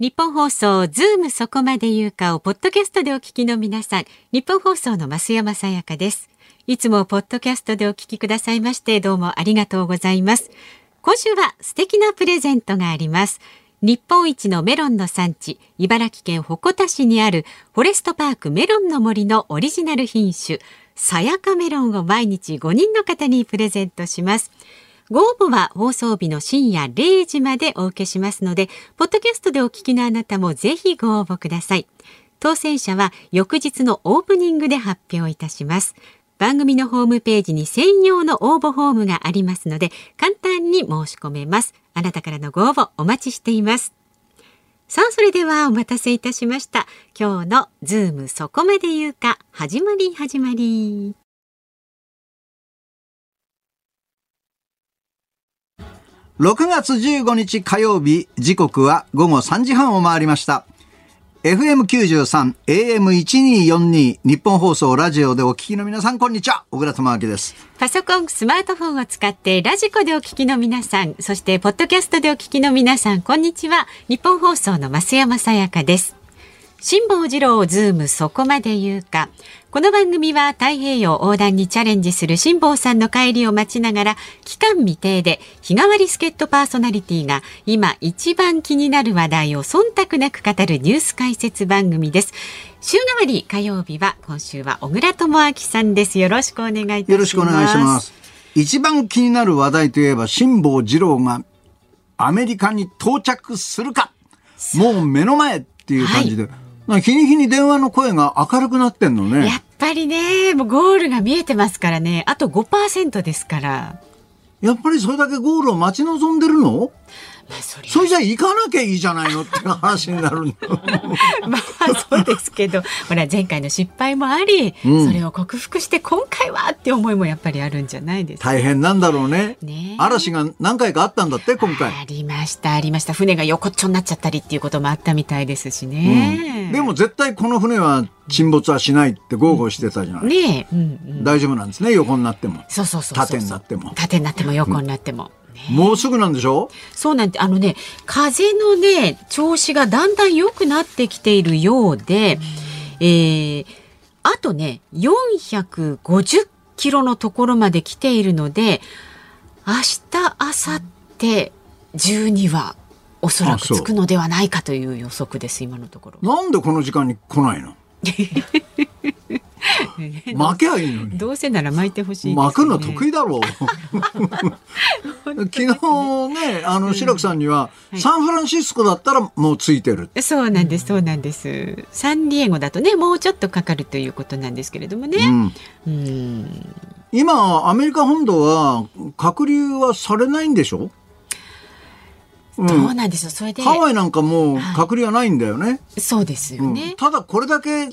ニッポン放送ズームそこまで言うかをポッドキャストでお聞きの皆さん、ニッポン放送の増山さやかです。いつもポッドキャストでお聞きくださいましてどうもありがとうございます。今週は素敵なプレゼントがあります。日本一のメロンの産地、茨城県鉾田市にあるフォレストパークメロンの森のオリジナル品種、さやかメロンを毎日5人の方にプレゼントします。ご応募は放送日の深夜0時までお受けしますので、ポッドキャストでお聞きのあなたもぜひご応募ください。当選者は翌日のオープニングで発表いたします。番組のホームページに専用の応募フォームがありますので、簡単に申し込めます。あなたからのご応募お待ちしています。さあ、それではお待たせいたしました。今日のズームそこまで言うか、始まり始まり。6月15日火曜日、時刻は午後3時半を回りました。FM93、AM1242、ニッポン放送ラジオでお聞きの皆さん、こんにちは。小倉智昭です。パソコン、スマートフォンを使ってラジコでお聞きの皆さん、そしてポッドキャストでお聞きの皆さん、こんにちは。ニッポン放送の増山さやかです。辛坊治郎ズームそこまで言うか。この番組は太平洋横断にチャレンジする辛坊さんの帰りを待ちながら期間未定で日替わり助っ人パーソナリティが今一番気になる話題を忖度なく語るニュース解説番組です。週替わり火曜日は今週は小倉智明さんです。よろしくお願いいたします。よろしくお願いします。一番気になる話題といえば辛坊治郎がアメリカに到着するかもう目の前っていう感じで。はい日に日に電話の声が明るくなってんのね。やっぱりね、もうゴールが見えてますからね。あと5%ですから。やっぱりそれだけゴールを待ち望んでるの？まあ、そそれじゃ行かなきゃいいじゃないのって話になる まあそうですけど。ほら前回の失敗もあり、うん、それを克服して今回はって思いもやっぱりあるんじゃないですか。大変なんだろうね。ね。嵐が何回かあったんだって今回。ありましたありました。船が横っちょになっちゃったりっていうこともあったみたいですしね、うん、でも絶対この船は沈没はしないって豪語してたじゃない、ね、うんうん、大丈夫なんですね横になっても。そうそうそう。縦になっても。縦になっても横になっても、もうすぐなんでしょ？そうなんてあのね風のね調子がだんだん良くなってきているようで、えー、あとね450キロのところまで来ているので明日明後日12はおそらくつくのではないかという予測です今のところ。なんでこの時間に来ないの？巻けばいいのに。どうせなら巻いてほしい、ね、巻くの得意だろう。昨日ね、あの、白木さんには、サンフランシスコだったらもうついてる。そうなんです、そうなんです。サンディエゴだとね、もうちょっとかかるということなんですけれどもね。うん、うん今、アメリカ本土は隔離はされないんでしょ？うん、そうなんですよ。それで。ハワイなんかもう隔離はないんだよね。はい、そうですよね、うん、ただこれだけ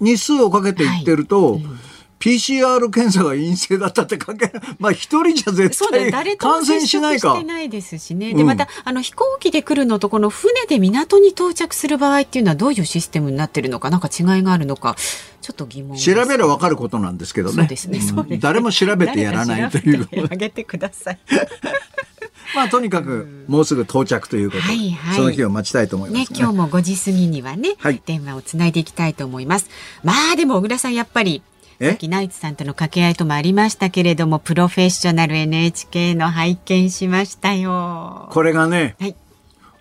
日数をかけていってると、はいうん PCR 検査が陰性だったって関係 まあ一人じゃ絶対感染しないか。してないですしね。で、また、あの、飛行機で来るのと、この船で港に到着する場合っていうのはどういうシステムになってるのか、なんか違いがあるのか、ちょっと疑問調べればわかることなんですけどね。そうですね。うん、誰も調べてやらないという。あげてください。まあとにかくもうすぐ到着ということ。で、はいはい、その日を待ちたいと思います、ね、ね、今日も5時過ぎにはね、はい、電話をつないでいきたいと思います。まあでも小倉さんやっぱりさっきナイツさんとの掛け合いともありましたけれどもプロフェッショナル NHK の拝見しましたよ。これがね、はい、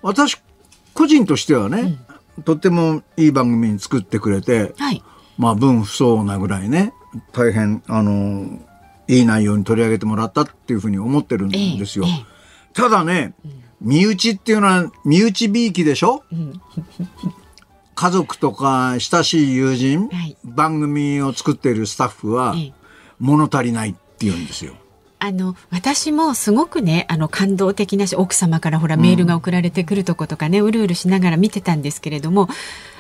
私個人としてはね、うん、とってもいい番組に作ってくれて、はい、まあ分不相応なぐらいね大変あのいい内容に取り上げてもらったっていうふうに思ってるんですよ。えええただね、身内っていうのは身内びいきでしょ、うん、家族とか親しい友人、はい、番組を作っているスタッフは物足りないって言うんですよ。あの私もすごくねあの感動的なし奥様からほらメールが送られてくるとことかね、うん、うるうるしながら見てたんですけれども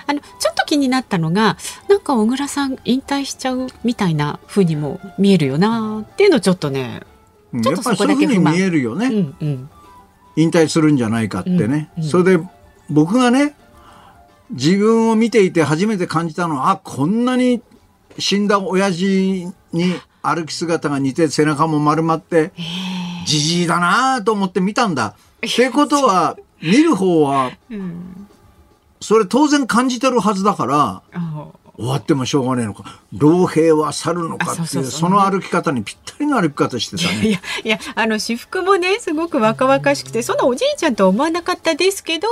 あのちょっと気になったのがなんか小倉さん引退しちゃうみたいな風にも見えるよなっていうのちょっとねちょっとそこだけ不満。見えるよね、うんうん、引退するんじゃないかってね、うんうん、それで僕がね自分を見ていて初めて感じたのはあこんなに死んだ親父に歩き姿が似て背中も丸まってじじいだなと思って見たんだ。ってことは見る方はそれ当然感じてるはずだから終わってもしょうがねえのか老兵は去るのかっていうその歩き方にぴったりの歩き方してたね。いやいやあの私服もねすごく若々しくてそんなおじいちゃんとは思わなかったですけど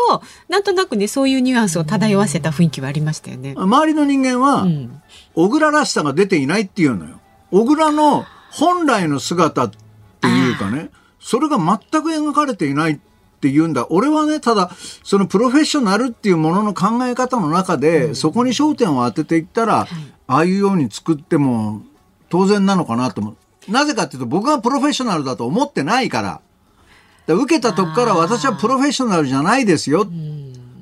なんとなくねそういうニュアンスを漂わせた雰囲気はありましたよね。周りの人間は、うん、小倉らしさが出ていないっていうのよ。小倉の本来の姿っていうかねそれが全く描かれていないって言うんだ。俺はね、ただ、そのプロフェッショナルっていうものの考え方の中で、うん、そこに焦点を当てていったら、はい、ああいうように作っても当然なのかなと思う。なぜかっていうと、僕はプロフェッショナルだと思ってないから。から受けたとこから私はプロフェッショナルじゃないですよ。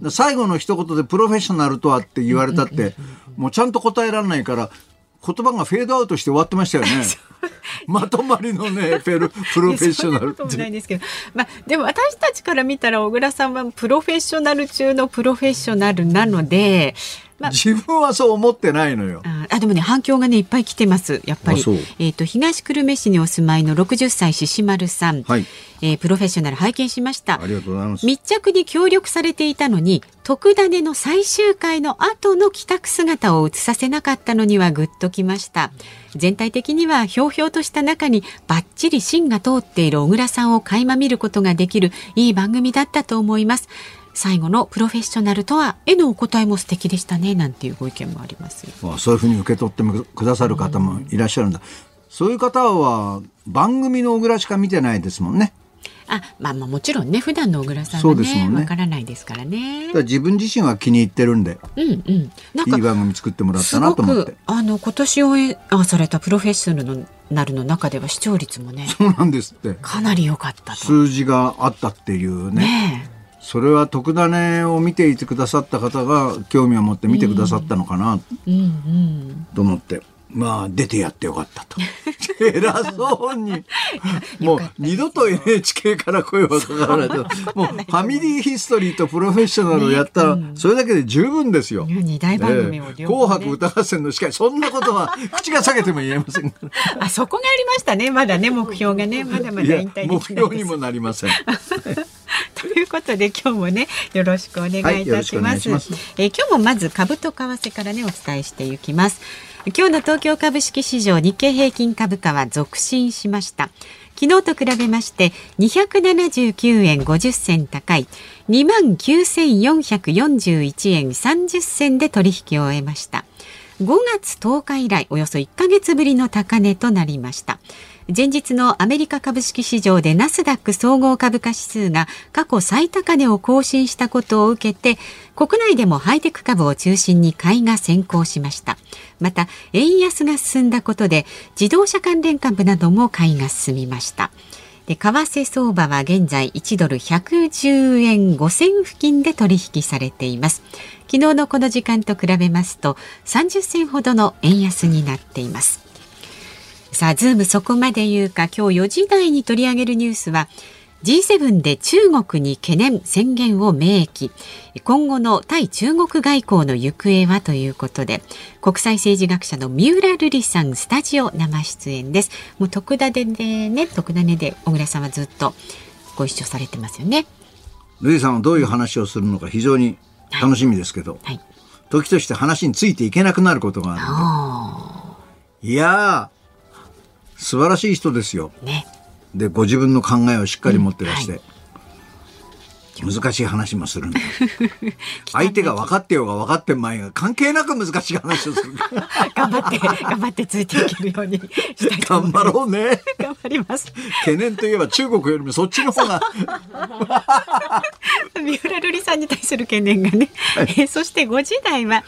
最後の一言でプロフェッショナルとはって言われたって、もうちゃんと答えられないから、言葉がフェードアウトして終わってましたよね。まとまりのね プロプロフェッショナル。でないですけど、まあ、でも私たちから見たら小倉さんはプロフェッショナル中のプロフェッショナルなのでまあ、自分はそう思ってないのよ。あでもね反響がねいっぱい来てますやっぱり。えっ、ー、と東久留米市にお住まいの60歳獅子丸さん、はい、えー、プロフェッショナル拝見しました。ありがとうございます。密着に協力されていたのに特ダネの最終回の後の帰宅姿を映させなかったのにはぐっときました。全体的にはひょうひょうとした中にバッチリ芯が通っている小倉さんを垣間見ることができるいい番組だったと思います。最後のプロフェッショナルとはへのお答えも素敵でしたねなんていうご意見もありますあそういうふうに受け取ってくださる方もいらっしゃるんだ、うん、そういう方は番組の小倉しか見てないですもんね。あ、まあ、まあもちろんね普段の小倉さんはねわ、ね、からないですからね。自分自身は気に入ってるんで、うんうん、なんかいい番組作ってもらったなと思って。あの今年応援されたプロフェッショナルのなるの中では視聴率もねそうなんですって。かなり良かった数字があったっていうね。ねそれは特ダネを見ていてくださった方が興味を持って見てくださったのかなと思って。まあ出てやってよかったと。偉そうに。もう二度と NHK から声はかからないと。もうファミリーヒストリーとプロフェッショナルをやったら、それだけで十分ですよ。二大番組を、ね、紅白歌合戦の司会、そんなことは口が下げても言えません。あ、そこがありましたね。まだね、目標がね、まだまだ引退目標にもなりません。ということで今日もねよろしくお願いいたします。はい、ますえ今日もまず株と為替からねお伝えしていきます。今日の東京株式市場日経平均株価は続伸しました。昨日と比べまして279円50銭高い2万9441円30銭で取引を終えました。5月10日以来およそ1ヶ月ぶりの高値となりました。前日のアメリカ株式市場でナスダック総合株価指数が過去最高値を更新したことを受けて国内でもハイテク株を中心に買いが先行しました。また円安が進んだことで自動車関連株なども買いが進みました。で為替相場は現在1ドル110円5銭付近で取引されています。昨日のこの時間と比べますと30銭ほどの円安になっています。さあ、ズームそこまで言うか、今日4時台に取り上げるニュースは、G7 で中国に懸念宣言を明記。今後の対中国外交の行方はということで国際政治学者の三浦瑠麗さんスタジオ生出演です。もう特ダネでね特ダネで小倉さんはずっとご一緒されてますよね。瑠麗さんはどういう話をするのか非常に楽しみですけど、はい。はい、時として話についていけなくなることがあるいや素晴らしい人ですよ。ね、でご自分の考えをしっかり持ってらして、うんはい難しい話もするんだ。相手が分かってようが分かってまいが関係なく難しい話をする。頑張って頑張ってついていけるようにしたい頑張ろうね。頑張ります。懸念といえば中国よりもそっちの方が。三浦瑠麗さんに対する懸念がね、はい、えー、そして5時台は、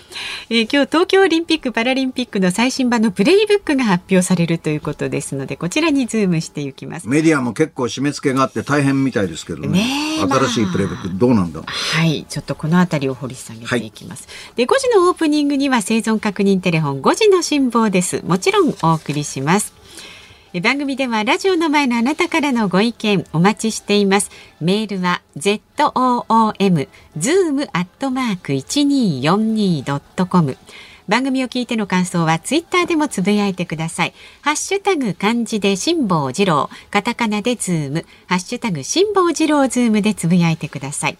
えー、今日東京オリンピック・パラリンピックの最新版のプレイブックが発表されるということですのでこちらにズームしていきます。メディアも結構締め付けがあって大変みたいですけどね、ね、新しいプレイブックどうなんだ？はいちょっとこの辺りを掘り下げていきます、はい、で5時のオープニングには生存確認テレフォン5時の辛坊ですもちろんお送りします番組ではラジオの前のあなたからのご意見お待ちしています。メールは z o o m zoom アットマーク一二四二ドットコム。番組を聞いての感想はツイッターでもつぶやいてください。ハッシュタグ漢字で辛坊治郎、カタカナでズーム、ハッシュタグ辛坊治郎ズームでつぶやいてください。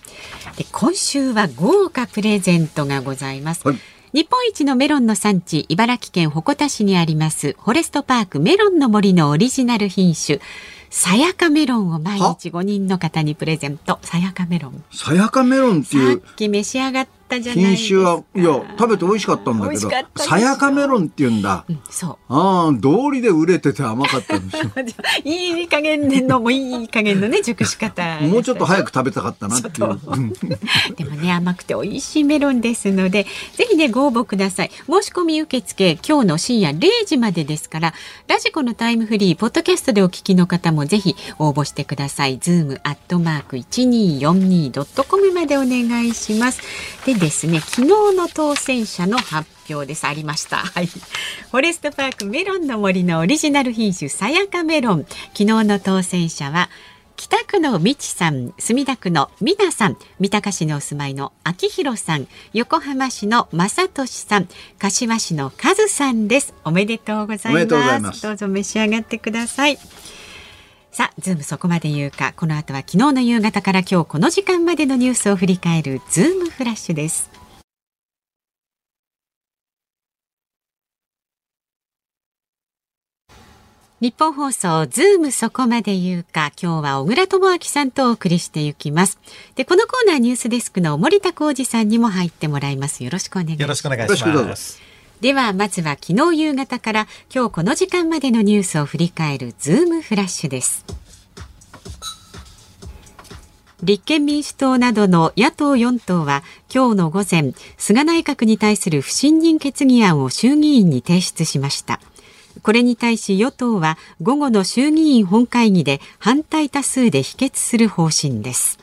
で今週は豪華プレゼントがございます。はい日本一のメロンの産地、茨城県鉾田市にあります、フォレストパークメロンの森のオリジナル品種、さやかメロンを毎日5人の方にプレゼント。さやかメロン。さやかメロンっていう。さっき召し上がっったじゃない品種は、いや、食べて美味しかったんだけど、さやかメロンって言うんだ。うん、そう。ああ、通りで売れてて甘かったんですよ。いい加減でのもいい加減のね、熟し方。もうちょっと早く食べたかったなっていう。でもね、甘くて美味しいメロンですので、ぜひね、ご応募ください。申し込み受付、今日の深夜0時までですから、ラジコのタイムフリー、ポッドキャストでお聞きの方もぜひ応募してください。ズームアットマーク 1242.com までお願いします。でですね昨日の当選者の発表ですありましたはいフォレストパークメロンの森のオリジナル品種さやかメロン昨日の当選者は北区のみちさん、墨田区のみなさん、三鷹市にお住まいの秋広さん、横浜市の正俊さん、柏市の和さんです。おめでとうございます。どうぞ召し上がってください。さあ、ズームそこまで言うか、この後は昨日の夕方から今日この時間までのニュースを振り返るズームフラッシュです。ニッポン放送ズームそこまで言うか。今日は小倉智昭さんとお送りしていきます。でこのコーナーニュースデスクの森田浩二さんにも入ってもらいます。よろしくお願いします。よろしくお願いしますではまずは昨日夕方から今日この時間までのニュースを振り返るズームフラッシュです。立憲民主党などの野党4党は今日の午前菅内閣に対する不信任決議案を衆議院に提出しました。これに対し与党は午後の衆議院本会議で反対多数で否決する方針です。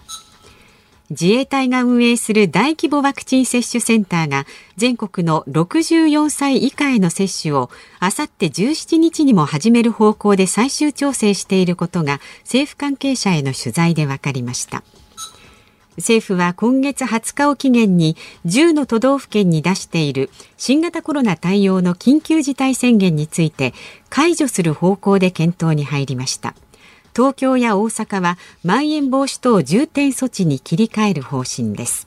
自衛隊が運営する大規模ワクチン接種センターが全国の64歳以下への接種をあさって17日にも始める方向で最終調整していることが政府関係者への取材で分かりました。政府は今月20日を期限に10の都道府県に出している新型コロナ対応の緊急事態宣言について解除する方向で検討に入りました。東京や大阪はまん延防止等重点措置に切り替える方針です。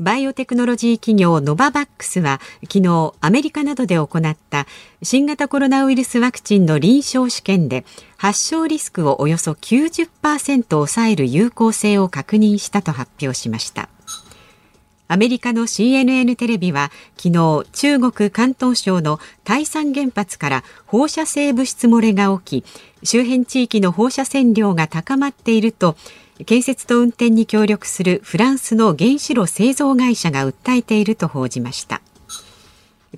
バイオテクノロジー企業ノババックスは昨日アメリカなどで行った新型コロナウイルスワクチンの臨床試験で発症リスクをおよそ90%抑える有効性を確認したと発表しました。アメリカの CNN テレビは昨日中国広東省の台山原発から放射性物質漏れが起き周辺地域の放射線量が高まっていると建設と運転に協力するフランスの原子炉製造会社が訴えていると報じました。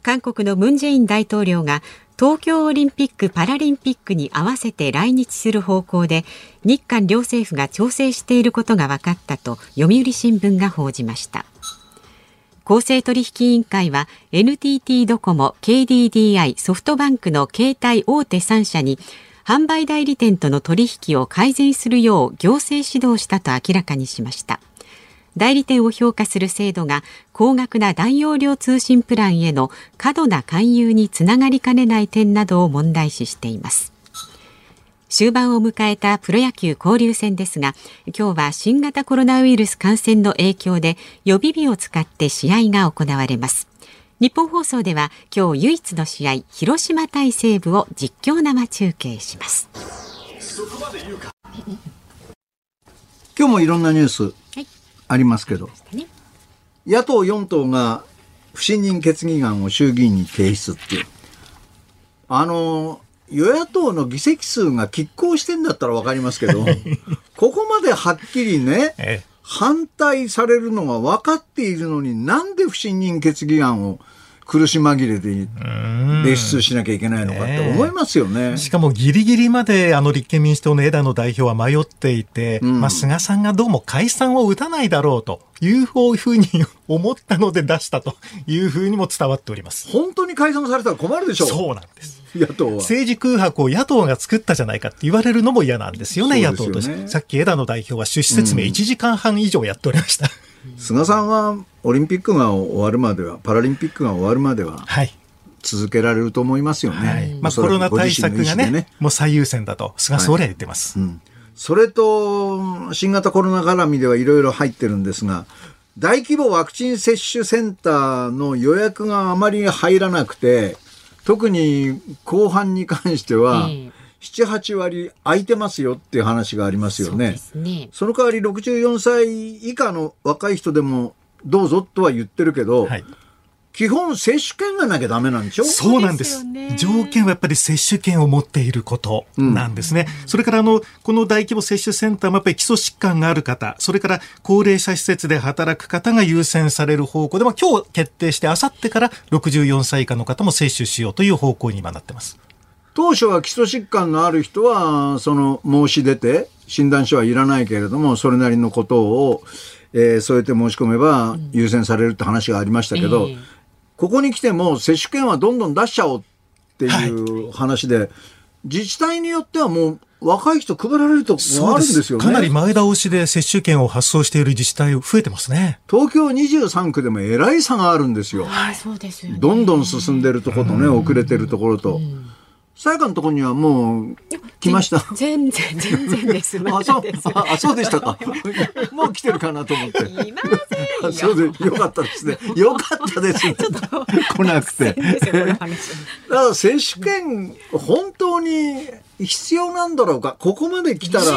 韓国のムン・ジェイン大統領が東京オリンピック・パラリンピックに合わせて来日する方向で日韓両政府が調整していることが分かったと読売新聞が報じました。公正取引委員会は NTT ドコモ、KDDI、ソフトバンクの携帯大手3社に販売代理店との取引を改善するよう行政指導したと明らかにしました。代理店を評価する制度が高額な大容量通信プランへの過度な勧誘につながりかねない点などを問題視しています。終盤を迎えたプロ野球交流戦ですが今日は新型コロナウイルス感染の影響で予備日を使って試合が行われます。日本放送では今日唯一の試合広島対西武を実況生中継します。今日もいろんなニュースありますけど、はいね、野党4党が不信任決議案を衆議院に提出っていう。あの与野党の議席数が拮抗してんだったら分かりますけど ここまではっきりね、ええ反対されるのが分かっているのになんで不信任決議案を苦し紛れで列出しなきゃいけないのかって思いますよね。ねしかもギリギリまであの立憲民主党の枝野代表は迷っていて、うん、まあ菅さんがどうも解散を打たないだろうというふうに思ったので出したというふうにも伝わっております。本当に解散されたら困るでしょう。そうなんです。野党は政治空白を野党が作ったじゃないかって言われるのも嫌なんですよね、よね野党として。さっき枝野代表は趣旨説明1時間半以上やっておりました。菅さんはオリンピックが終わるまではパラリンピックが終わるまでは、はい。続けられると思いますよね。はい、まあ、コロナ対策がね、ね。もう最優先だと、菅総理は言ってます。はい。うん、それと、新型コロナ絡みではいろいろ入ってるんですが、大規模ワクチン接種センターの予約があまり入らなくて、特に後半に関しては、7、8割空いてますよっていう話がありますよね。そねその代わり64歳以下の若い人でもどうぞとは言ってるけど、はい基本接種券がなきゃダメなんでしょ？そうなんです。条件はやっぱり接種券を持っていることなんですね。うん、それからあの、この大規模接種センターもやっぱり基礎疾患がある方、それから高齢者施設で働く方が優先される方向で、まあ今日決定して、あさってから64歳以下の方も接種しようという方向に今なってます。当初は基礎疾患がある人は、その申し出て、診断書はいらないけれども、それなりのことを、えー、そうやって申し込めば優先されるって話がありましたけど、えーここに来ても接種券はどんどん出しちゃおうっていう話で、はい、自治体によってはもう若い人配られるとこあるんですよね。かなり前倒しで接種券を発送している自治体増えてますね。東京23区でもえらい差があるんですよ。はい、そうですよ、ね、どんどん進んでるところとね、遅れてるところと。うんさやかのところにはもう来ました？全然全然です。あ、そう？あそうでしたか。もう来てるかなと思って。いませんそうでよかったですね。よかったです。ちょっと来なくて。だから接種券本当に必要なんだろうか？ここまで来たら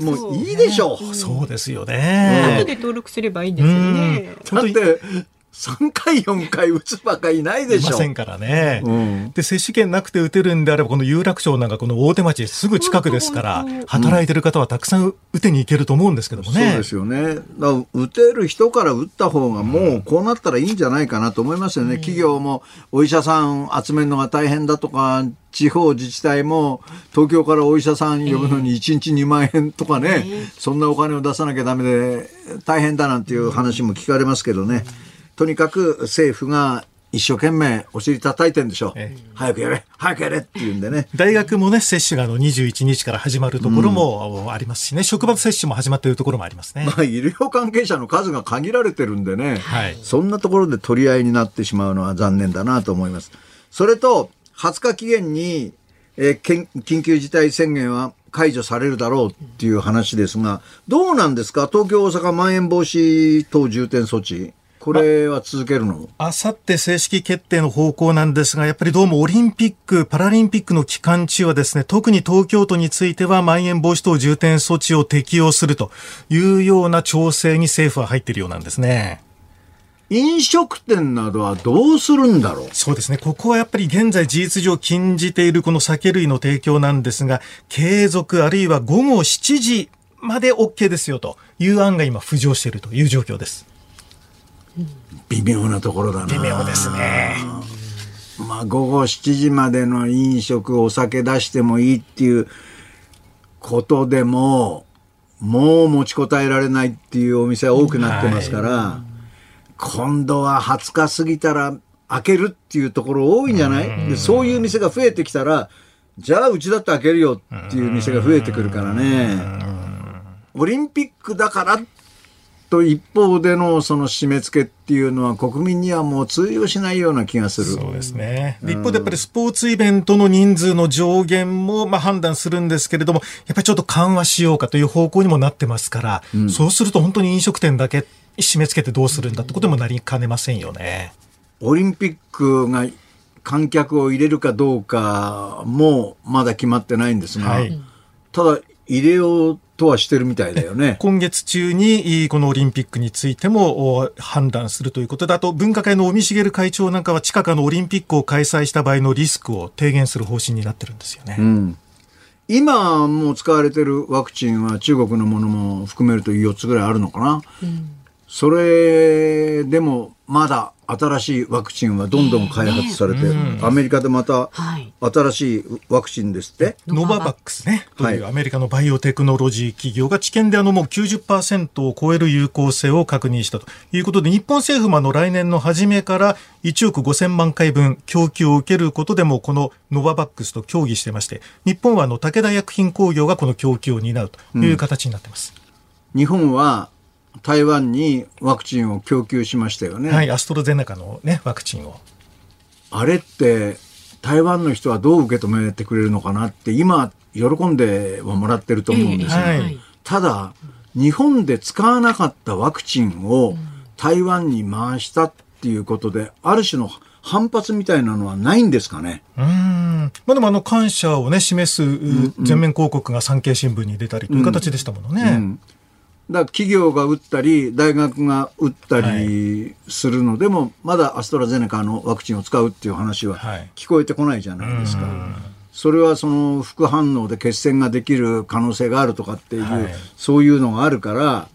もういいでしょう。そうですよね。後で登録すればいいんですよね。だって3回、4回打つばかいないでしょ。いませんからね。うん、で、接種券なくて打てるんであれば、この有楽町なんかこの大手町すぐ近くですから、働いてる方はたくさん打てに行けると思うんですけどもね。そうですよね。だ打てる人から打った方がもうこうなったらいいんじゃないかなと思いますよね。うん、企業もお医者さん集めるのが大変だとか、地方自治体も東京からお医者さん呼ぶのに1日2万円とかね、えー、そんなお金を出さなきゃダメで大変だなんていう話も聞かれますけどね。うんとにかく政府が一生懸命お尻叩いてんでしょう、ええ、早くやれ早くやれっていうんでね。大学もね接種があの21日から始まるところもありますしね、うん、職場接種も始まっているところもありますね、まあ、医療関係者の数が限られてるんでね、はい、そんなところで取り合いになってしまうのは残念だなと思います。それと20日期限に、えー、緊急事態宣言は解除されるだろうっていう話ですが、どうなんですか？東京、大阪、まん延防止等重点措置。これは続けるの？あさって正式決定の方向なんですが、やっぱりどうもオリンピック、パラリンピックの期間中はですね、特に東京都については、まん延防止等重点措置を適用するというような調整に政府は入っているようなんですね。飲食店などはどうするんだろう？そうですね。ここはやっぱり現在事実上禁じているこの酒類の提供なんですが、継続あるいは午後7時まで OK ですよという案が今浮上しているという状況です。微妙なところだな。微妙ですね。まあ午後7時までの飲食お酒出してもいいっていうことでももう持ちこたえられないっていうお店は多くなってますから、はい、今度は20日過ぎたら開けるっていうところ多いんじゃない？でそういう店が増えてきたらじゃあうちだって開けるよっていう店が増えてくるからね。オリンピックだからっと一方でのその締め付けっていうのは国民にはもう通用しないような気がする。そうですね。一方でやっぱりスポーツイベントの人数の上限もまあ判断するんですけれども、やっぱりちょっと緩和しようかという方向にもなってますから、うん、そうすると本当に飲食店だけ締め付けてどうするんだってこともなりかねませんよね。オリンピックが観客を入れるかどうかもまだ決まってないんですが、はい、ただ入れようとはしてるみたいだよね。今月中にこのオリンピックについても判断するということだと、分科会の尾身茂会長なんかは近くのオリンピックを開催した場合のリスクを低減する方針になってるんですよね。うん今もう使われてるワクチンは中国のものも含めると4つぐらいあるのかな。うん、それでもまだ新しいワクチンはどんどん開発されて、アメリカでまた新しいワクチンですって。ノババックスね。とい。うアメリカのバイオテクノロジー企業が治験であのもう90%を超える有効性を確認したと。いうことで、日本政府もあの来年の初めから1億5000万回分供給を受けることでもこのノババックスと協議してまして、日本はあの武田薬品工業がこの供給を担うという形になってます。うん、日本は台湾にワクチンを供給しましたよね。はい、アストロゼネカのね、ワクチンを。あれって、台湾の人はどう受け止めてくれるのかなって、今、喜んではもらってると思うんですよ。えーはい、ただ、日本で使わなかったワクチンを台湾に回したっていうことで、ある種の反発みたいなのはないんですかね？うん。まあでもあの感謝をね、示す全面広告が産経新聞に出たりという形でしたものね。うんうんだ企業が打ったり大学が打ったりするのでも、はい、まだアストラゼネカのワクチンを使うっていう話は聞こえてこないじゃないですか。はい、それはその副反応で血栓ができる可能性があるとかっていう、はい、そういうのがあるから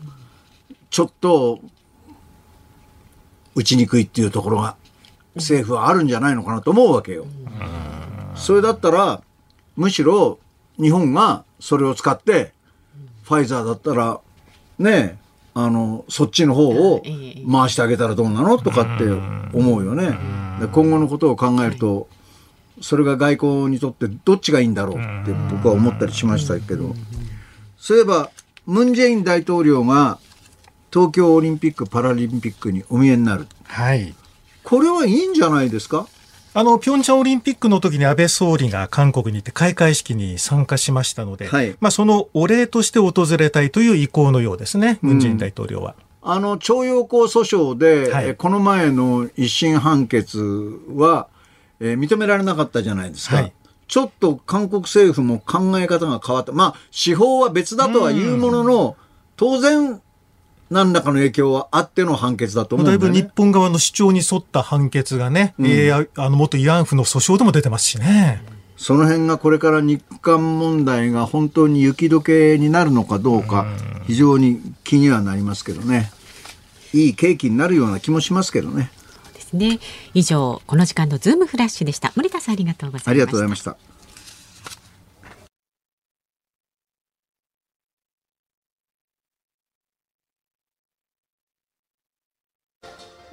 ちょっと打ちにくいっていうところが政府はあるんじゃないのかなと思うわけよ。それだったらむしろ日本がそれを使ってファイザーだったらねあのそっちの方を回してあげたらどうなの？とかって思うよね。今後のことを考えるとそれが外交にとってどっちがいいんだろうって僕は思ったりしましたけど。そういえばムン・ジェイン大統領が東京オリンピック・パラリンピックにお見えになる、はい、これはいいんじゃないですか？あの、ピョンチャンオリンピックの時に安倍総理が韓国に行って開会式に参加しましたので、はい、まあそのお礼として訪れたいという意向のようですね、ムン・ジェイン大統領は。うん、あの、徴用工訴訟で、はい、この前の一審判決は、えー、認められなかったじゃないですか。はい、ちょっと韓国政府も考え方が変わった。まあ、司法は別だとは言うものの、当然、何らかの影響はあっての判決だと思う、ね、だいぶ日本側の主張に沿った判決がね、うん、えー、あの元慰安婦の訴訟でも出てますしね。その辺がこれから日韓問題が本当に雪解けになるのかどうか、非常に気にはなりますけどね。いい契機になるような気もしますけどね。そうですね。以上、この時間のズームフラッシュでした。森田さんありがとうございました。ありがとうございました。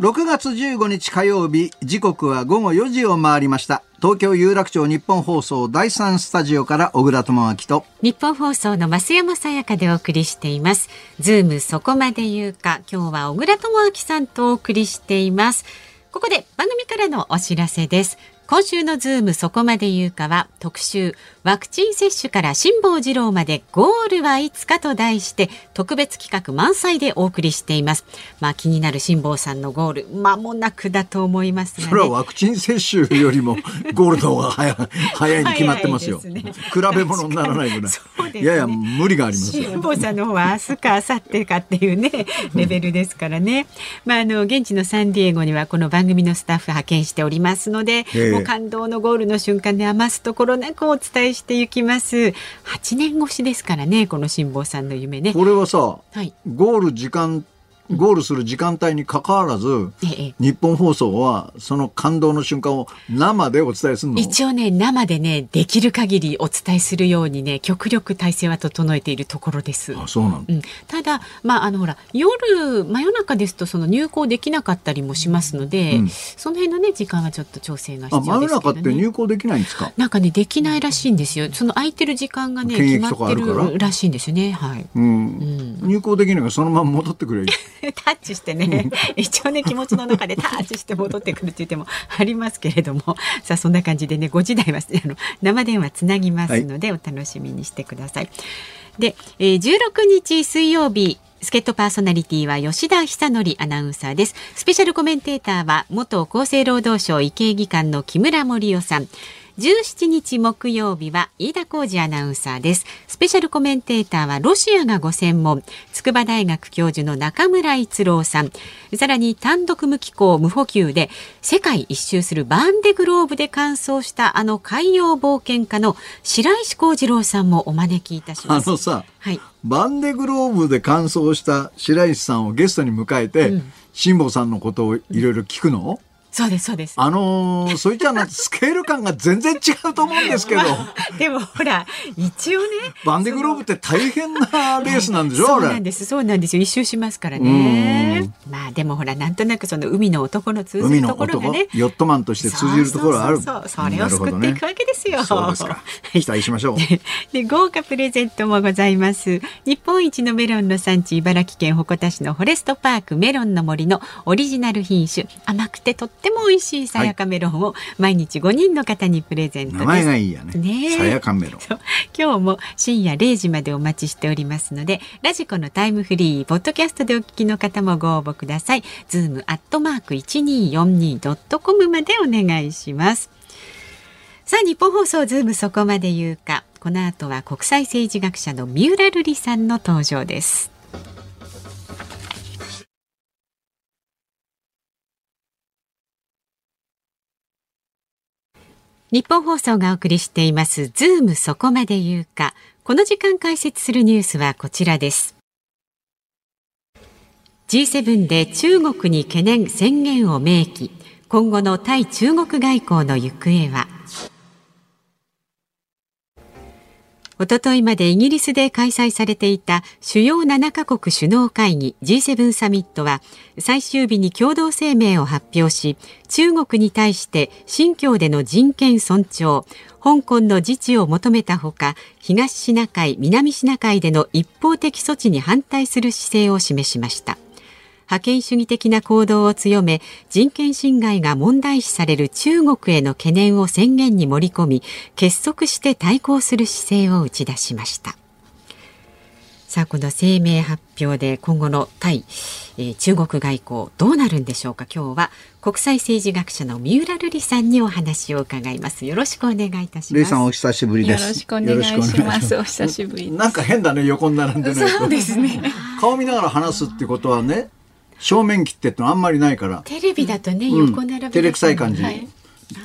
6月15日火曜日時刻は午後4時を回りました。東京有楽町ニッポン放送第三スタジオから小倉智昭と。ニッポン放送の増山さやかでお送りしています。ズームそこまで言うか今日は小倉智昭さんとお送りしています。ここで番組からのお知らせです。今週のズームそこまで言うかは特集ワクチン接種から辛坊治郎までゴールはいつかと題して特別企画満載でお送りしています。まあ気になる辛坊さんのゴール間もなくだと思いますが、ね、それはワクチン接種よりもゴールの方が早 早いに決まってますよ。すね、比べ物にならないぐらい。ね、やや無理があります辛坊さんの方は明日か明後日かっていうねレベルですからね。まああの現地のサンディエゴにはこの番組のスタッフ派遣しておりますので。もう感動のゴールの瞬間で余すところなくお伝えしていきます。8年越しですからねこの辛坊さんの夢ね。これはさ、はい、ゴール時間ゴールする時間帯にかかわらず、ええ、日本放送はその感動の瞬間を生でお伝えするの。一応ね生でねできる限りお伝えするようにね極力体制は整えているところです。あそうなん、うん、ただまああのほら夜真夜中ですとその入校できなかったりもしますので、うん、その辺のね時間はちょっと調整が必要ですけど、ね、真夜中って入校できないんですか？なんかねできないらしいんですよ。その空いてる時間がね決まってるらしいんですよね。はい、うん、うん、入校できないからそのまま戻ってくれ タッチしてね一応ね気持ちの中でタッチして戻ってくるって言ってもありますけれども さあそんな感じでね5時台はあの生電話つなぎますので、お楽しみにしてください。で、えー、16日水曜日助っ人パーソナリティは吉田久典アナウンサーです。スペシャルコメンテーターは元厚生労働省医系技官の木村盛夫さん。17日木曜日は飯田浩二アナウンサーです。スペシャルコメンテーターはロシアがご専門、筑波大学教授の中村逸郎さん。さらに単独無機構無補給で世界一周するバンデグローブで完走したあの海洋冒険家の白石浩二郎さんもお招きいたします。あのさ、はい、バンデグローブで完走した白石さんをゲストに迎えて、うん、辛坊さんのことをいろいろ聞くの？そうですそうです。あのー、そいつはなスケール感が全然違うと思うんですけど。でもほら一応ね。バンディグローブって大変なレースなんでしょ。そうなんですそうなんですよ一周しますからね。まあでもほらなんとなくその海の男の通じるところがね。ヨットマンとして通じるところがある。そうそれを救っていくわけですよ。そうですか。期待しましょう。で豪華プレゼントもございます。日本一のメロンの産地茨城県鉾田市のフォレストパークメロンの森のオリジナル品種甘くてとっても美味しいさやかメロンを毎日5人の方にプレゼント名前がいいやね。ねさやかメロン。今日も深夜0時までお待ちしておりますので、ラジコのタイムフリー、ポッドキャストでお聞きの方もご応募ください。ズームアットマーク 1242.com までお願いします。さあ、ニッポン放送ズームそこまで言うか。この後は国際政治学者の三浦瑠麗さんの登場です。日本放送がお送りしていますズームそこまで言うか。この時間解説するニュースはこちらです。G7 で中国に懸念宣言を明記。今後の対中国外交の行方は？おとといまでイギリスで開催されていた主要7カ国首脳会議 G7 サミットは最終日に共同声明を発表し中国に対して新疆での人権尊重香港の自治を求めたほか東シナ海南シナ海での一方的措置に反対する姿勢を示しました。覇権主義的な行動を強め人権侵害が問題視される中国への懸念を宣言に盛り込み結束して対抗する姿勢を打ち出しました。さあこの声明発表で今後の対、えー、中国外交どうなるんでしょうか。今日は国際政治学者の三浦瑠麗さんにお話を伺います。よろしくお願いいたします。さんお久しぶりです。よろしくお願いします。お久しぶりなんか変だね横に並んでないそうですね。顔見ながら話すってことはね正面切ってってのあんまりないから。テレビだとね、うん、横並び、照れくさい感じ、はい、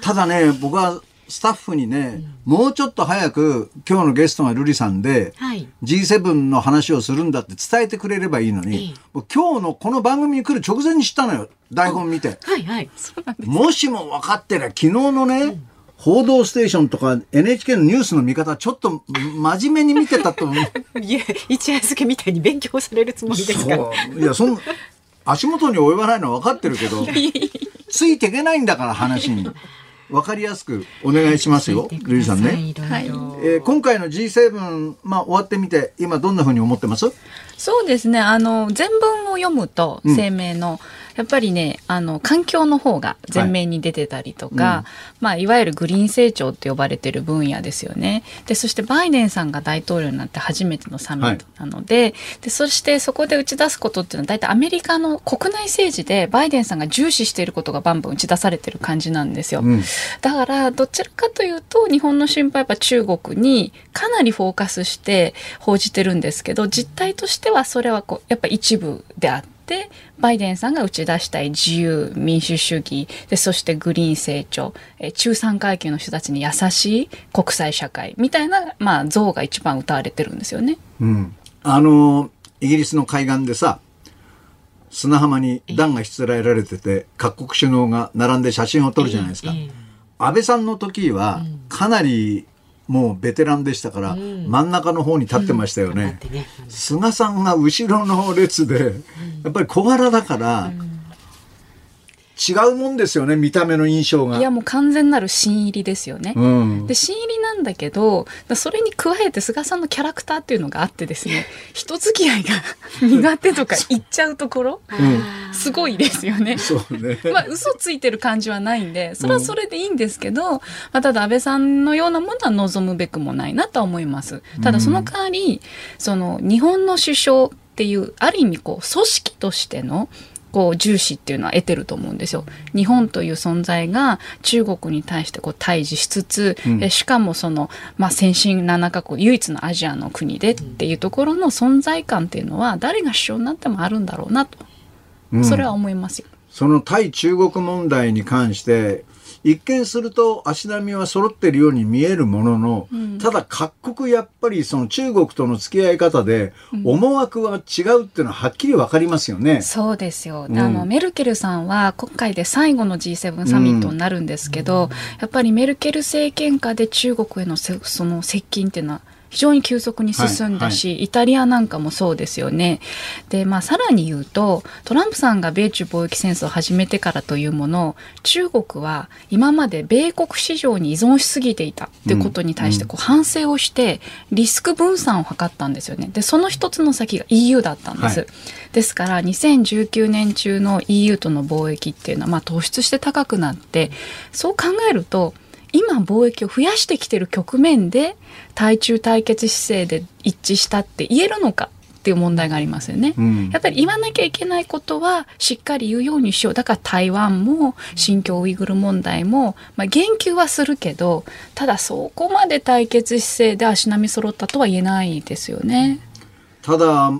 ただね僕はスタッフにね、うん、もうちょっと早く今日のゲストが瑠璃さんで、はい、G7 の話をするんだって伝えてくれればいいのに、ええ、今日のこの番組に来る直前に知ったのよ。台本見て、はいはい、もしも分かってりゃ昨日のね、うん報道ステーションとか NHK のニュースの見方ちょっと真面目に見てたと思う。いや、一夜漬けみたいに勉強されるつもりですか？いや、そん足元に及ばないのは分かってるけど ついていけないんだから話に。分かりやすくお願いしますよ、ルリさんね。はい、えー、今回の G7、まあ、終わってみて、今どんなふうに思ってます？そうですね、あの、全文を読むと、声明の、うんやっぱりねあの環境の方が前面に出てたりとか、はいうんまあ、いわゆるグリーン成長って呼ばれてる分野ですよね。でそしてバイデンさんが大統領になって初めてのサミットなのではい、でそしてそこで打ち出すことっていうのは大体アメリカの国内政治でバイデンさんが重視していることがバンバン打ち出されてる感じなんですよ。うん、だからどちらかというと日本の心配はやっぱ中国にかなりフォーカスして報じてるんですけど実態としてはそれはこうやっぱ一部であって。ってバイデンさんが打ち出したい自由民主主義。でそしてグリーン成長。え中産階級の人たちに優しい国際社会。みたいな、まあ、像が一番歌われてるんですよね。うん、あのイギリスの海岸でさ砂浜に弾がしつらえられてて各国首脳が並んで写真を撮るじゃないですか。安倍さんの時はかなりもうベテランでしたから、真ん中の方に立ってましたよね。ね。菅さんが後ろの列で、やっぱり小柄だから、違うもんですよね見た目の印象が。いやもう完全なる新入りですよね、うん、で新入りなんだけどそれに加えて菅さんのキャラクターっていうのがあってですね 人付き合いが 苦手とか言っちゃうところ、うん、すごいですよね。そうね。まあ嘘ついてる感じはないんでそれはそれでいいんですけど、うん、まあ、ただ安倍さんのようなものは望むべくもないなとは思います。ただその代わりその日本の首相っていうある意味こう組織としてのこう重視っていうのは得てると思うんですよ。日本という存在が中国に対してこう対峙しつつ、うん、しかもその、まあ、先進7カ国唯一のアジアの国でっていうところの存在感っていうのは誰が首相になってもあるんだろうなと、それは思いますよ。その対中国問題に関して一見すると足並みは揃ってるように見えるものの、うん、ただ各国やっぱりその中国との付き合い方で思惑は違うっていうのははっきりわかりますよね。そうですよ。あのメルケルさんは今回で最後の G7 サミットになるんですけど、やっぱりメルケル政権下で中国へのその接近っていうのは非常に急速に進んだし、はいはい、イタリアなんかもそうですよね。で、まあ、さらに言うと、トランプさんが米中貿易戦争を始めてからというもの、中国は今まで米国市場に依存しすぎていたってことに対してこう反省をして、リスク分散を図ったんですよね。で、その一つの先が EU だったんです。はい、ですから、2019年中の EU との貿易っていうのは、まあ、突出して高くなって、そう考えると、今貿易を増やしてきてる局面で対中対決姿勢で一致したって言えるのかっていう問題がありますよね、うん、やっぱり言わなきゃいけないことはしっかり言うようにしよう。だから台湾も新疆ウイグル問題も、まあ、言及はするけどただそこまで対決姿勢で足並み揃ったとは言えないですよね。ただ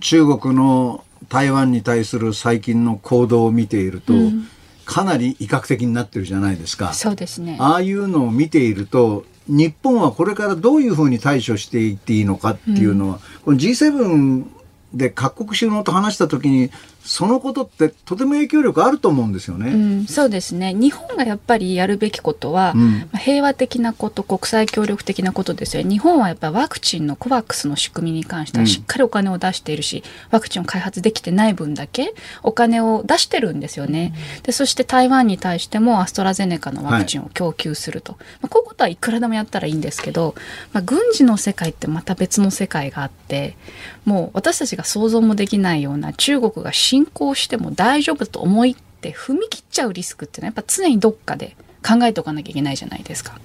中国の台湾に対する最近の行動を見ていると、うんかなり威嚇的になってるじゃないですか。そうですね。ああいうのを見ていると、日本はこれからどういうふうに対処していっていいのかっていうのは、うん、この G7 で各国首脳と話した時にそのことってとても影響力あると思うんですよね。うん、そうですね。日本がやっぱりやるべきことは、うん、平和的なこと、国際協力的なことですよ。日本はやっぱりワクチンのコバックスの仕組みに関してはしっかりお金を出しているし、うん、ワクチンを開発できてない分だけお金を出してるんですよね。で、そして台湾に対してもアストラゼネカのワクチンを供給すると。はい、まあ、こういうことはいくらでもやったらいいんですけど、まあ、軍事の世界ってまた別の世界があって、もう私たちが想像もできないような中国が侵攻しても大丈夫と思いって踏み切っちゃうリスクってのはやっぱ常にどっかで考えておかなきゃいけないじゃないですか。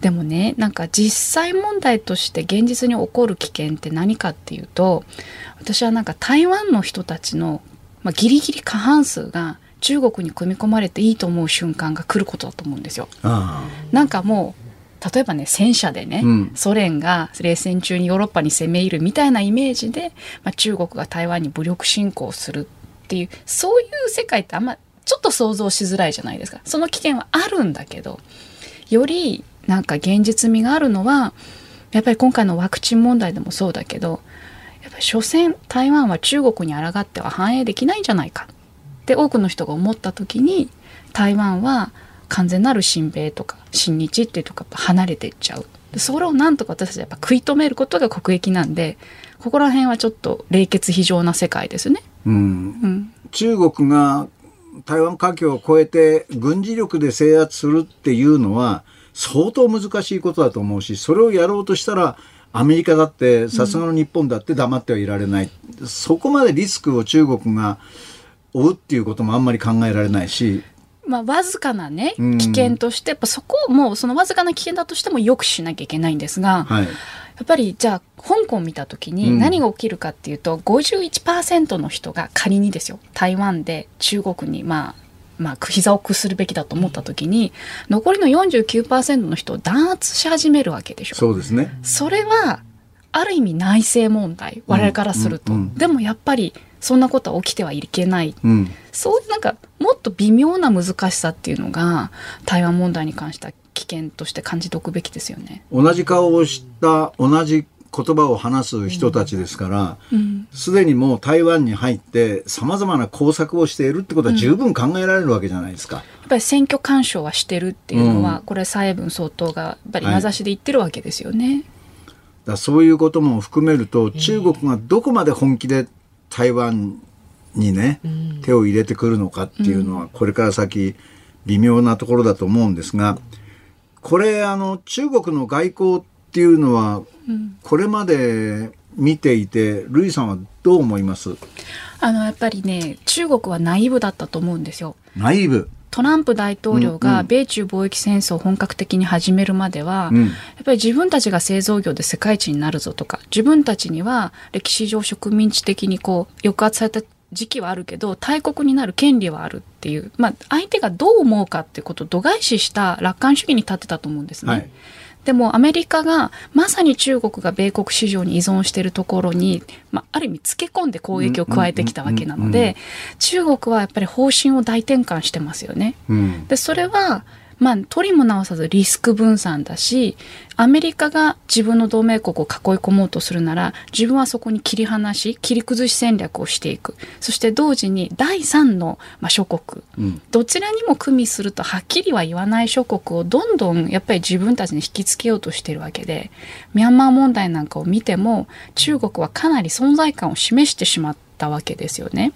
でもねなんか実際問題として現実に起こる危険って何かっていうと私はなんか台湾の人たちの、まあ、ギリギリ過半数が中国に組み込まれていいと思う瞬間が来ることだと思うんですよ。なんかもう例えばね戦車でね、うん、ソ連が冷戦中にヨーロッパに攻め入るみたいなイメージで、まあ、中国が台湾に武力侵攻するっていうそういう世界ってあんまちょっと想像しづらいじゃないですか。その危険はあるんだけどよりなんか現実味があるのはやっぱり今回のワクチン問題でもそうだけどやっぱり所詮台湾は中国に抗っては反映できないんじゃないかって多くの人が思った時に台湾は完全なる親米とか親日っていうとか離れていっちゃう。それをなんとか私たちやっぱ食い止めることが国益なんでここら辺はちょっと冷血非常な世界ですね。うん、うん、中国が台湾海峡を越えて軍事力で制圧するっていうのは相当難しいことだと思うしそれをやろうとしたらアメリカだってさすがの日本だって黙ってはいられない、うん、そこまでリスクを中国が負うっていうこともあんまり考えられないし。まあ、わずかなね危険として、やっぱそこをもうそのわずかな危険だとしてもよくしなきゃいけないんですが、はい、やっぱりじゃあ香港見た時に何が起きるかっていうと、うん、51%の人が仮にですよ台湾で中国にまあまあ、膝を屈するべきだと思った時に残りの49%の人を弾圧し始めるわけでしょ。そうですね。それはある意味内政問題我々からすると、うんうんうん、でもやっぱりそんなことは起きてはいけない、うん、そういうなんかもっと微妙な難しさっていうのが台湾問題に関しては危険として感じておくべきですよね。同じ顔をした同じ言葉を話す人たちですからすで、うん、にもう台湾に入ってさまざまな工作をしているってことは十分考えられるわけじゃないですか。うん、やっぱり選挙干渉はしてるっていうのは、うん、これ蔡英文総統がやっぱり名指しで言ってるわけですよね。はい、だそういうことも含めると中国がどこまで本気で台湾にね、手を入れてくるのかっていうのはこれから先微妙なところだと思うんですがこれあの中国の外交っていうのはこれまで見ていてルイさんはどう思います？あのやっぱりね中国はナイーブだったと思うんですよ。ナイーブ。トランプ大統領が米中貿易戦争を本格的に始めるまでは、うん、やっぱり自分たちが製造業で世界一になるぞとか自分たちには歴史上植民地的にこう抑圧された時期はあるけど大国になる権利はあるっていう、まあ、相手がどう思うかっていうことを度外視した楽観主義に立ってたと思うんですね。はいでもアメリカがまさに中国が米国市場に依存しているところに、まあ、ある意味つけ込んで攻撃を加えてきたわけなので、中国はやっぱり方針を大転換してますよね。うん、でそれはまあ、取りも直さずリスク分散だし、アメリカが自分の同盟国を囲い込もうとするなら、自分はそこに切り離し、切り崩し戦略をしていく。そして同時に第三の、まあ、諸国、うん、どちらにも組みするとはっきりは言わない諸国をどんどんやっぱり自分たちに引きつけようとしてるわけで、ミャンマー問題なんかを見ても、中国はかなり存在感を示してしまったわけですよね。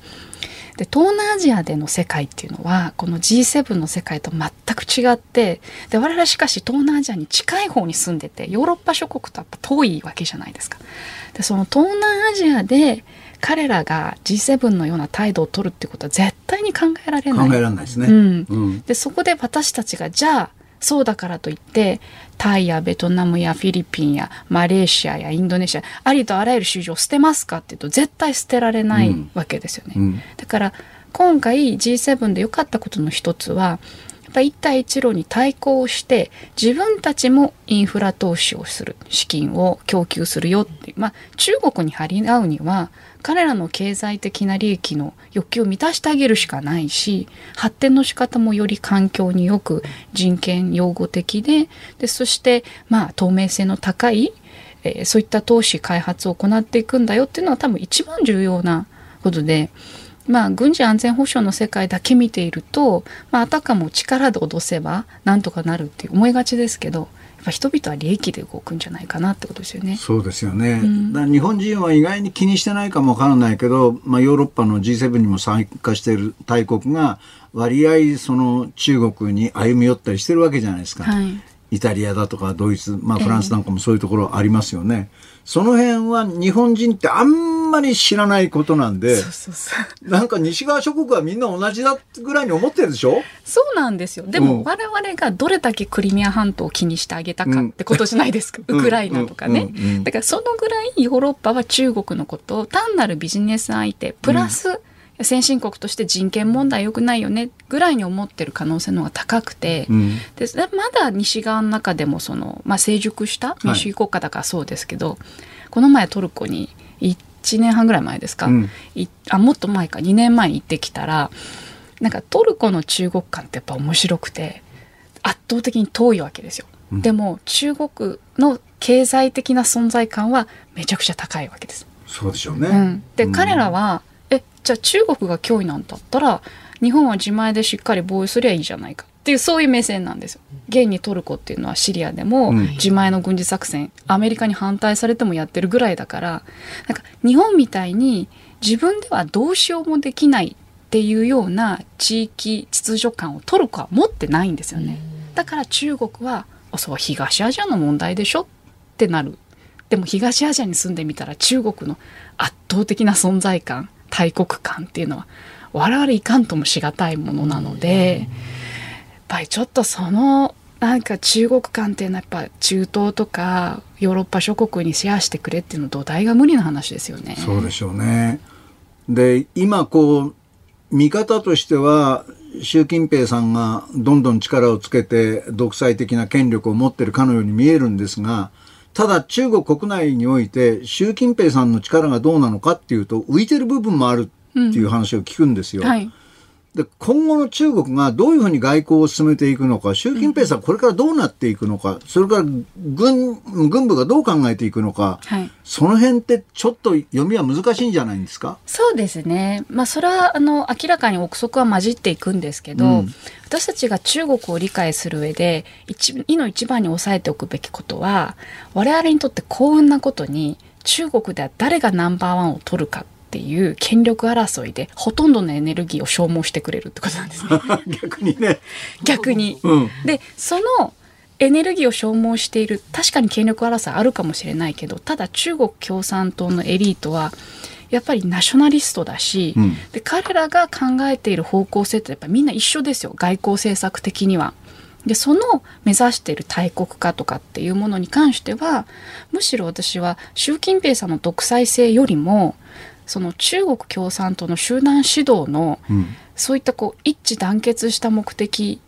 で東南アジアでの世界っていうのはこの G7 の世界と全く違ってで我々しかし東南アジアに近い方に住んでてヨーロッパ諸国とやっぱ遠いわけじゃないですか。でその東南アジアで彼らが G7 のような態度を取るってことは絶対に考えられない。考えられないですね。うん、うん、でそこで私たちがじゃあそうだからといってタイやベトナムやフィリピンやマレーシアやインドネシアありとあらゆる市場を捨てますかっていうと絶対捨てられないわけですよね。うん、だから今回 G7 で良かったことの一つはやっぱ一帯一路に対抗して自分たちもインフラ投資をする資金を供給するよってまあ中国に張り合うには彼らの経済的な利益の欲求を満たしてあげるしかないし発展の仕方もより環境によく人権擁護的ででそしてまあ透明性の高い、えー、そういった投資開発を行っていくんだよっていうのは多分一番重要なことでまあ、軍事安全保障の世界だけ見ていると、まあ、あたかも力で脅せばなんとかなるって思いがちですけどっぱ人々は利益で動くんじゃないかなってことですよね。そうですよね。うん、日本人は意外に気にしてないかもわからないけど、まあ、ヨーロッパの G7 にも参加している大国が割合その中国に歩み寄ったりしてるわけじゃないですか。はい、イタリアだとかドイツ、まあ、フランスなんかもそういうところありますよね。えーその辺は日本人ってあんまり知らないことなんで、そうそうそう。なんか西側諸国はみんな同じだぐらいに思ってるでしょ？そうなんですよ。でも我々がどれだけクリミア半島を気にしてあげたかってことじゃないですか。うん、ウクライナとかね、だからそのぐらいヨーロッパは中国のことを単なるビジネス相手、プラス、うん先進国として人権問題良くないよねぐらいに思ってる可能性の方が高くて、うん、でまだ西側の中でもその、まあ、成熟した民主主義国家だからそうですけど、はい、この前トルコに1年半ぐらい前ですか、うん、あもっと前か2年前に行ってきたらなんかトルコの中国観ってやっぱ面白くて圧倒的に遠いわけですよ。うん、でも中国の経済的な存在感はめちゃくちゃ高いわけです。そうでしょうね。で、彼らはじゃあ中国が脅威なんだったら日本は自前でしっかり防衛すりゃいいじゃないかっていうそういう目線なんですよ。現にトルコっていうのはシリアでも自前の軍事作戦、アメリカに反対されてもやってるぐらいだからなんか日本みたいに自分ではどうしようもできないっていうような地域秩序感をトルコは持ってないんですよね。だから中国はそう東アジアの問題でしょってなる。でも東アジアに住んでみたら中国の圧倒的な存在感大国感っていうのは我々いかんともしがたいものなので、やっぱりちょっとそのなんか中国感っていうのはやっぱ中東とかヨーロッパ諸国にシェアしてくれっていうの土台が無理な話ですよね。そうでしょうね。で今こう見方としては習近平さんがどんどん力をつけて独裁的な権力を持ってるかのように見えるんですがただ中国国内において習近平さんの力がどうなのかっていうと浮いてる部分もあるっていう話を聞くんですよ。うんはいで今後の中国がどういうふうに外交を進めていくのか、習近平さん、これからどうなっていくのか、それから軍軍部がどう考えていくのか、はい、その辺ってちょっと読みは難しいんじゃないんですか？そうですね、まあ、それはあの明らかに憶測は混じっていくんですけど、うん、私たちが中国を理解する上で一、いの一番に押さえておくべきことは、我々にとって幸運なことに、中国では誰がナンバーワンを取るか。っていう権力争いでほとんどのエネルギーを消耗してくれるってことなんですね。逆にね。逆に。うん、でそのエネルギーを消耗している確かに権力争いあるかもしれないけどただ中国共産党のエリートはやっぱりナショナリストだし、うん、で彼らが考えている方向性ってやっぱりみんな一緒ですよ外交政策的には。でその目指している大国化とかっていうものに関してはむしろ私は習近平さんの独裁性よりもその中国共産党の集団指導の、うん、そういったこう一致団結した目的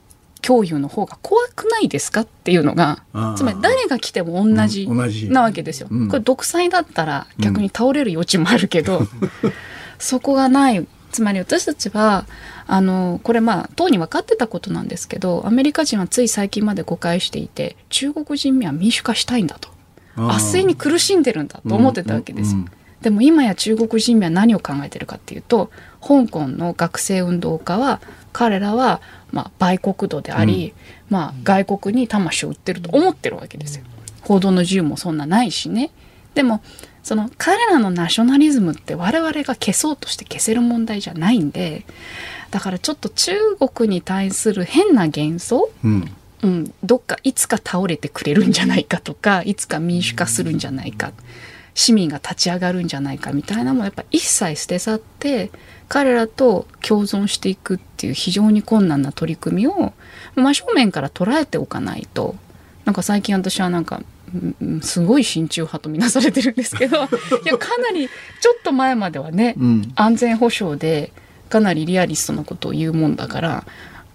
共有の方が怖くないですかっていうのがつまり誰が来ても同じなわけですよ。うん、これ独裁だったら逆に倒れる余地もあるけど、うん、そこがない。つまり私たちはあのこれまあ党に分かってたことなんですけどアメリカ人はつい最近まで誤解していて中国人民は民主化したいんだと。圧政に苦しんでるんだと思ってたわけですよ。うんでも今や中国人民は何を考えてるかっていうと香港の学生運動家は彼らはまあ売国度であり、うん、まあ外国に魂を売ってると思ってるわけですよ。報道の自由もそんなないしね。でもその彼らのナショナリズムって我々が消そうとして消せる問題じゃないんでだからちょっと中国に対する変な幻想、うん、うん、どっかいつか倒れてくれるんじゃないかとかいつか民主化するんじゃないか市民が立ち上がるんじゃないかみたいなもやっぱ一切捨て去って彼らと共存していくっていう非常に困難な取り組みを真正面から捉えておかないとなんか最近私はなんかすごい親中派とみなされてるんですけど いやかなりちょっと前まではね、うん、安全保障でかなりリアリストなことを言うもんだから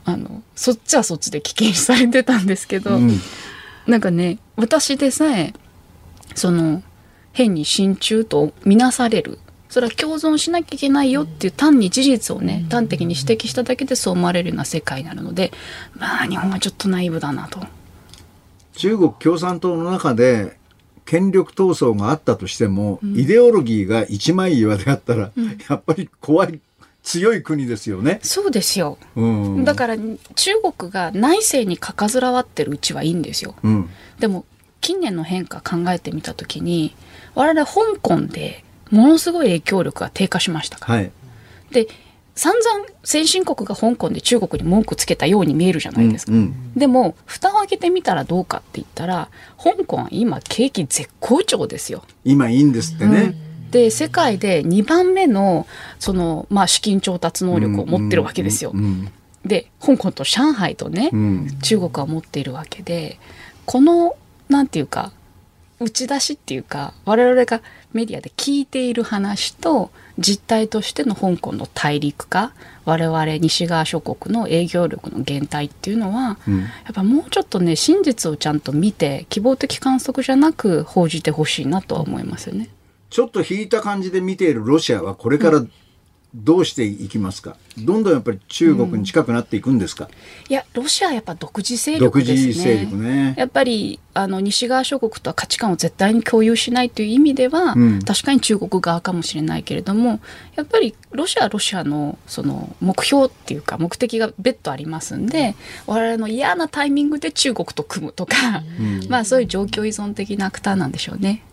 あのそっちはそっちで危険視されてたんですけど、うん、なんかね私でさえその変に親中と見なされるそれは共存しなきゃいけないよっていう単に事実をね端的に指摘しただけでそう思われるような世界になるのでまあ日本はちょっとナイーブだなと。中国共産党の中で権力闘争があったとしても、うん、イデオロギーが一枚岩であったら、うん、やっぱり怖い強い国ですよね。そうですよ。うん、だから中国が内政にかかずらわってるうちはいいんですよ。うん、でも近年の変化考えてみた時に我々香港でものすごい影響力が低下しましたから。はい、で散々先進国が香港で中国に文句つけたように見えるじゃないですか。うんうん、でも蓋を開けてみたらどうかって言ったら香港は今景気絶好調ですよ。今いいんですってね。うんで世界で2番目のその、まあ、資金調達能力を持ってるわけですよ。で香港と上海とね、うん、中国は持っているわけでこのなんていうか打ち出しっていうか我々がメディアで聞いている話と実態としての香港の大陸化我々西側諸国の営業力の減退っていうのは、うん、やっぱもうちょっとね真実をちゃんと見て希望的観測じゃなく報じてほしいなとは思いますよね。ちょっと引いた感じで見ているロシアはこれからどうしていきますか？どんどんやっぱり中国に近くなっていくんですか、うん、いやロシアはやっぱ独自勢力ですね。勢力ね。やっぱりあの西側諸国とは価値観を絶対に共有しないという意味では、うん、確かに中国側かもしれないけれどもやっぱりロシアはロシアのその目標っていうか目的が別途ありますんで、うん、我々の嫌なタイミングで中国と組むとか、まあそういう状況依存的なアクターなんでしょうね。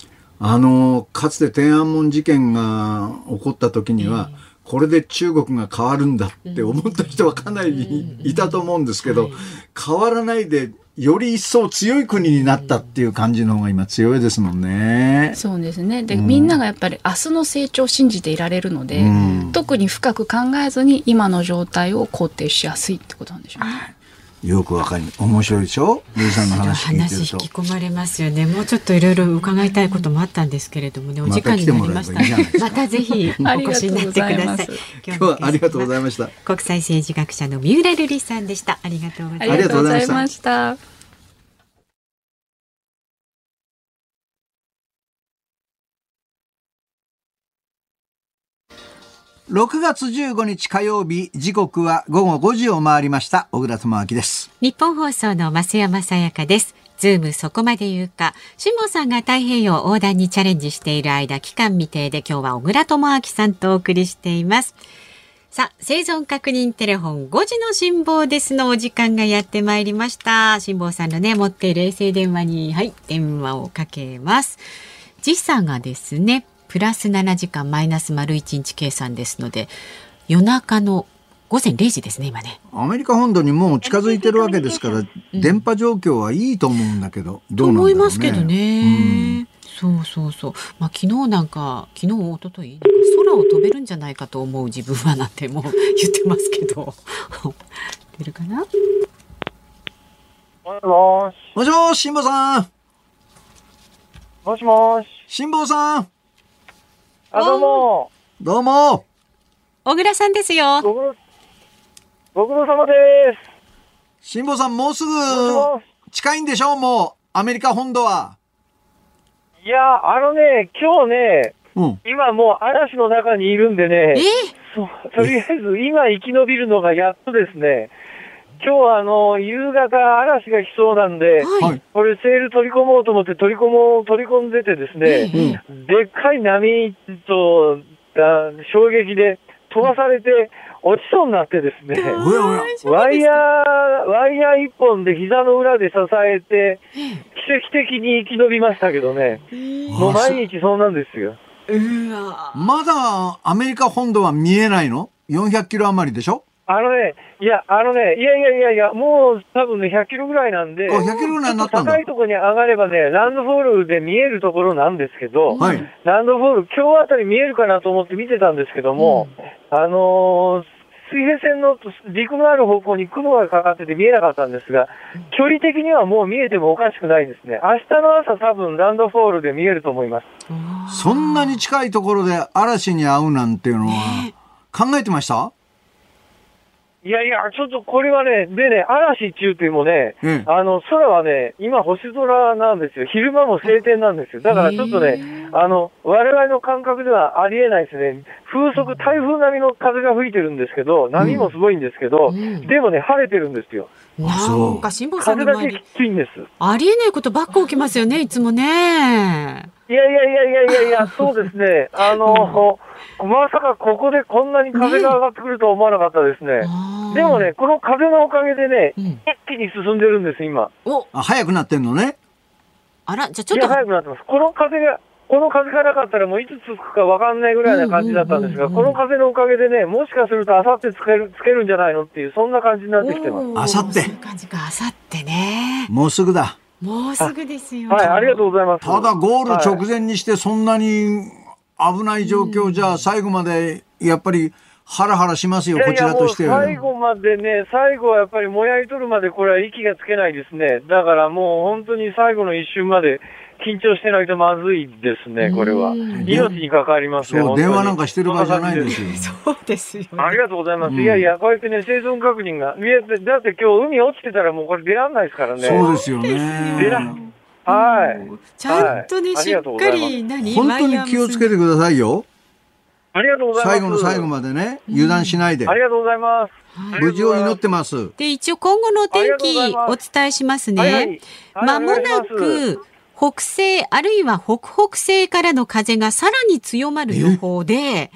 あのかつて天安門事件が起こった時には、これで中国が変わるんだって思った人はかなりいたと思うんですけど、変わらないでより一層強い国になったっていう感じの方が今強いですもんね。そうですね。で、うん、みんながやっぱり明日の成長を信じていられるので、うん、特に深く考えずに今の状態を肯定しやすいってことなんでしょうね。よくわかり面白いでしょ？ルイさんの話聞いてると。引き込まれますよね。もうちょっといろいろ伺いたいこともあったんですけれどもね。お時間になりました。またぜひお越しになってください。今日はありがとうございました。国際政治学者の三浦瑠麗さんでした。ありがとうございました6月15日火曜日時刻は午後5時を回りました。小倉智明です。日本放送の増山さやかです。ズームそこまで言うか。辛坊さんが太平洋横断にチャレンジしている間期間未定で今日は小倉智明さんとお送りしています。さあ、生存確認テレフォン5時の辛抱ですのお時間がやってまいりました。辛坊さんのね、持っている衛星電話に、はい、電話をかけます。時差がですね、プラス7時間マイナス丸1日計算ですので夜中の午前0時ですね今ね。アメリカ本土にもう近づいてるわけですから、うん、電波状況はいいと思うんだけどどうなんだろう、ね、思いますけどね、うん、そうそうそう。まあ昨日なんか昨日一昨日なんか空を飛べるんじゃないかと思う自分はなんてもう言ってますけど。出るかな？もしもし。もしもし辛坊さん。もしもし。辛坊さんあ、どうも。どうも。小倉さんですよ。ご苦労、ご苦労様で辛坊さん、もうすぐ近いんでしょうもう、アメリカ本土は。いや、あのね、今日ね、うん、今もう嵐の中にいるんでね、とりあえず今生き延びるのがやっとですね、今日はあの、夕方嵐が来そうなんで、はい、これセール取り込もうと思って取り込もう、取り込んでてですね、うん、でっかい波と衝撃で飛ばされて、落ちそうになってですね、ワイヤー、ワイヤー一本で膝の裏で支えて、奇跡的に生き延びましたけどね、もう毎日そうなんですよ。まだアメリカ本土は見えないの ?400 キロ余りでしょ？あのね、いや、あのね、いやいやいやいや、もう多分ね、100キロぐらいなんで、あ、100キロぐらいになったんだ。高いところに上がればね、ランドフォールで見えるところなんですけど、はい、ランドフォール、今日あたり見えるかなと思って見てたんですけども、うん、あのー、水平線の陸のある方向に雲がかかってて見えなかったんですが、距離的にはもう見えてもおかしくないですね。明日の朝多分ランドフォールで見えると思います。そんなに近いところで嵐に会うなんていうのは、考えてました？いやいや、ちょっとこれはね、でね、嵐中っていうもね、うん、あの、空はね、今星空なんですよ。昼間も晴天なんですよ。だからちょっとね、あの、我々の感覚ではありえないですね。風速、台風並みの風が吹いてるんですけど、波もすごいんですけど、うん、でもね、晴れてるんですよ。なんか、辛坊さん風だけきついんです。ありえないことばっか起きますよね、いつもね。いやいやいやいやいやいや、そうですね。あの、うん、まさかここでこんなに風が上がってくるとは思わなかったですね。ねでもね、この風のおかげでね、うん、一気に進んでるんです、今。おあ、早くなってんのね。あら、じゃちょっと。早くなってます。この風が、この風がなかったらもういつつくかわかんないぐらいな感じだったんですが、この風のおかげでね、もしかするとあさってつける、つけるんじゃないのっていう、そんな感じになってきてます。あさって。そういう感じか、あさってね。もうすぐだ。もうすぐですよ。はい、ありがとうございます。ただゴール直前にしてそんなに危ない状況じゃ、最後までやっぱりハラハラしますよ、こちらとしては。最後までね、最後はやっぱりもやり取るまでこれは息がつけないですね。だからもう本当に最後の一瞬まで緊張してないとまずいですね、これは。命に関わりますよ。電話なんかしてる場合じゃないですよ。そうですよ、ね、ありがとうございます。うん、いやいや、こうやってね、生存確認が。だって今日海落ちてたらもうこれ出らんないですからね。そうですよね。出らん。はい。ちゃんとね、はい、しっかり何本当に気をつけてくださいよ。ありがとうございます。最後の最後までね、油断しないで。ありがとうございます。無事を祈ってます。で、一応今後のお天気お伝えしますね。まもなく、北西あるいは北北西からの風がさらに強まる予報で、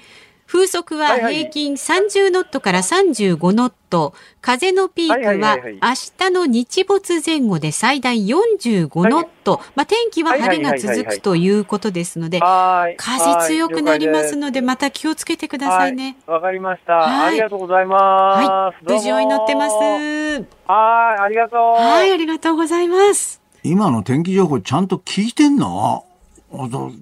風速は平均30ノットから35ノット、風のピークは明日の日没前後で最大45ノット、まあ、天気は晴れが続くということですので、風強くなりますので、また気をつけてくださいね。わかりました、ありがとうございます。はい、無事を祈ってます。はい、ありがとう。はい、ありがとうございます。今の天気情報ちゃんと聞いてんの？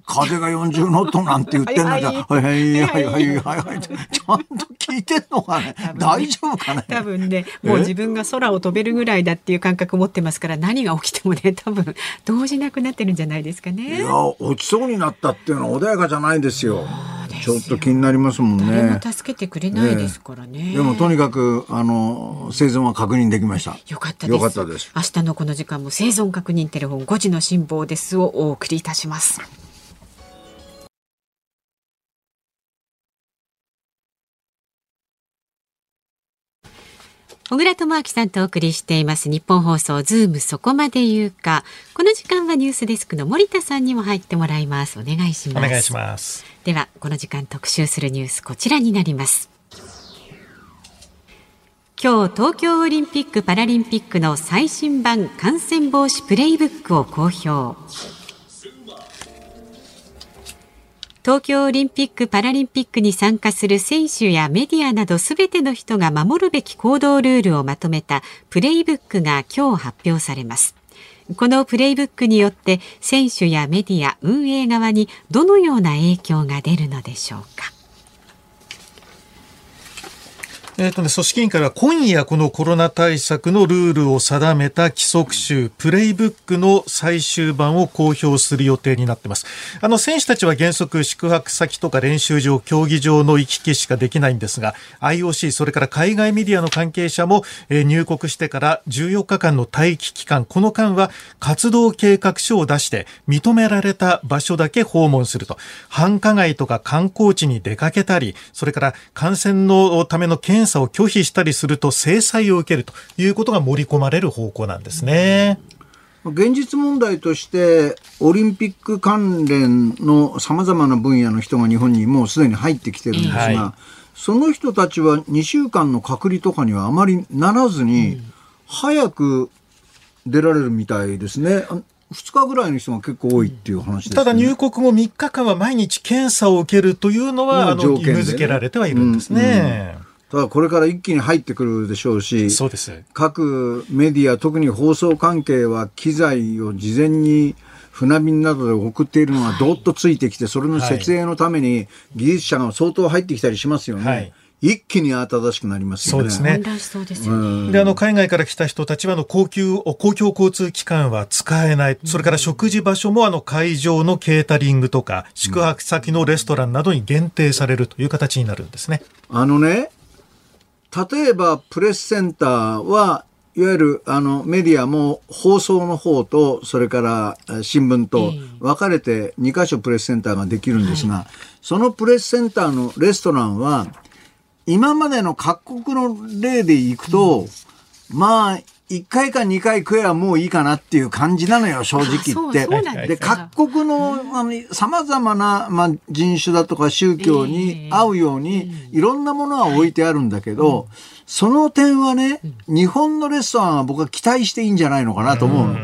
風が40ノットなんて言ってんのじゃ、はい。はいはいはいはい はい、ちゃんと聞いてんのかね、大丈夫かね？多分ね、もう自分が空を飛べるぐらいだっていう感覚持ってますから、何が起きてもね、多分動じなくなってるんじゃないですかね。いや、落ちそうになったっていうのは穏やかじゃないですよ。ちょっと気になりますもんね。誰も助けてくれないですからね。でもとにかくあの生存は確認できました。よかったよかったです。明日のこの時間も生存確認テレフォン5時の辛抱ですをお送りいたします。小倉智昭さんとお送りしています。ニッポン放送ズームそこまで言うか。この時間はニュースデスクの森田さんにも入ってもらいます。お願いします。お願いします。ではこの時間特集するニュースこちらになります。今日東京オリンピック・パラリンピックの最新版感染防止プレイブックを公表東京オリンピック・パラリンピックに参加する選手やメディアなどすべての人が守るべき行動ルールをまとめたプレイブックが今日発表されます。このプレイブックによって選手やメディア、運営側にどのような影響が出るのでしょうか。えっ、ー、とね、組織委員会は今夜このコロナ対策のルールを定めた規則集、プレイブックの最終版を公表する予定になっています。あの、選手たちは原則宿泊先とか練習場、競技場の行き来しかできないんですが、IOC、それから海外メディアの関係者も、えー、入国してから14日間の待機期間、この間は活動計画書を出して認められた場所だけ訪問すると。繁華街とか観光地に出かけたり、それから感染のための検査を拒否したりすると制裁を受けるということが盛り込まれる方向なんですね。現実問題としてオリンピック関連のさまざまな分野の人が日本にもうすでに入ってきてるんですが、はい、その人たちは2週間の隔離とかにはあまりならずに、早く出られるみたいですね。2日ぐらいの人が結構多いっていう話、ね、ただ入国後3日間は毎日検査を受けるというのは、あの義務付けられてはいるんですね。うんうんただこれから一気に入ってくるでしょうし、そうです各メディア、特に放送関係は機材を事前に船便などで送っているのがどっとついてきて、それの設営のために技術者が相当入ってきたりしますよね。はい一気に慌ただしくなりますよね。そうですね。で、あの、海外から来た人たちは、あの、公共、公共交通機関は使えない。それから食事場所も、あの、会場のケータリングとか、宿泊先のレストランなどに限定されるという形になるんですね。あのね、例えばプレスセンターはいわゆるあのメディアも放送の方とそれから新聞と分かれて2箇所プレスセンターができるんですが、そのプレスセンターのレストランは今までの各国の例でいくと、まあ1回か2回食えばもういいかなっていう感じなのよ、正直言って。で、各国の様々な、まあ、人種だとか宗教に合うように、いろんなものは置いてあるんだけど、その点はね、日本のレストランは僕は期待していいんじゃないのかなと思うの。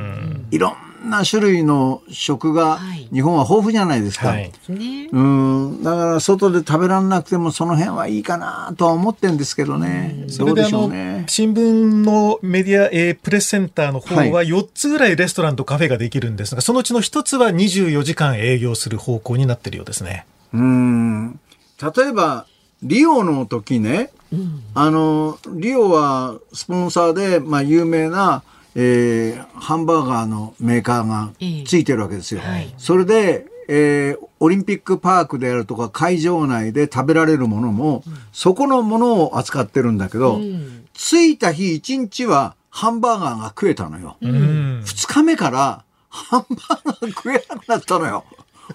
いろんな種類の食が日本は豊富じゃないですか。はい、うん。だから外で食べられなくてもその辺はいいかなとは思ってるんですけどね。それであの、ね、新聞のメディア、えー、プレスセンターの方は4つぐらいレストランとカフェができるんですが、そのうちの1つは24時間営業する方向になってるようですね。うん。例えばリオの時ね、うん、あのリオはスポンサーで、まあ、有名なえー、ハンバーガーのメーカーがついてるわけですよ。はい、それで、えー、オリンピックパークであるとか会場内で食べられるものも、うん、そこのものを扱ってるんだけど、うん、着いた日1日はハンバーガーが食えたのよ。うん、2日目からハンバーガー食えなくなったのよ。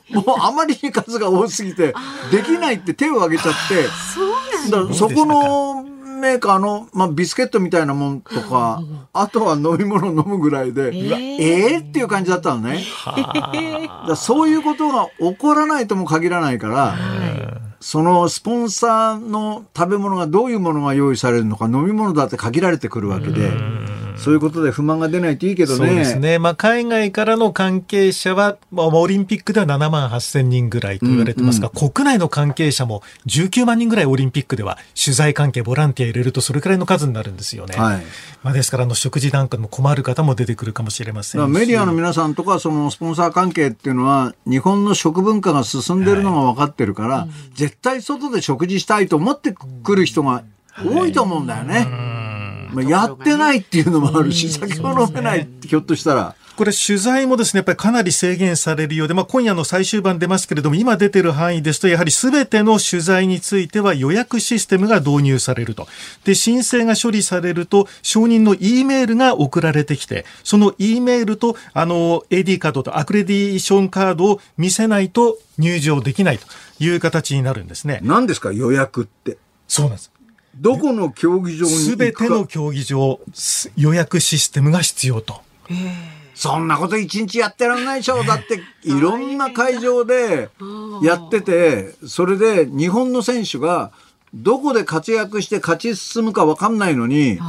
もうあまりに数が多すぎて、できないって手を挙げちゃって、そこのメーカーの、まあ、ビスケットみたいなもんとか、あとは飲み物飲むぐらいで、えー、えー、っていう感じだったのね。だそういうことが起こらないとも限らないから、そのスポンサーの食べ物がどういうものが用意されるのか、飲み物だって限られてくるわけで。そういうことで不満が出ないといいけどね。そうですね。まあ、海外からの関係者は、まあ、オリンピックでは7万8000人ぐらいと言われてますが、うんうん、国内の関係者も19万人ぐらいオリンピックでは取材関係、ボランティア入れるとそれくらいの数になるんですよね。はい、まあ、ですから、あの、食事なんかでも困る方も出てくるかもしれませんメディアの皆さんとか、そのスポンサー関係っていうのは、日本の食文化が進んでるのが分かってるから、はい、絶対外で食事したいと思ってくる人が多いと思うんだよね。はいまあ、やってないっていうのもあるし、酒も飲めないって、ひょっとしたら。これ取材もですね、やっぱりかなり制限されるようで、まあ、今夜の最終版出ますけれども、今出てる範囲ですと、やはりすべての取材については予約システムが導入されると。で、申請が処理されると、承認の E メールが送られてきて、その E メールと、あの、AD カードとアクレディションカードを見せないと入場できないという形になるんですね。何ですか、予約って。そうなんです。どこの競技場にすべての競技場、予約システムが必要と。そんなこと一日やってらんないでしょ。だって、いろんな会場でやってて、それで日本の選手がどこで活躍して勝ち進むか分かんないのに、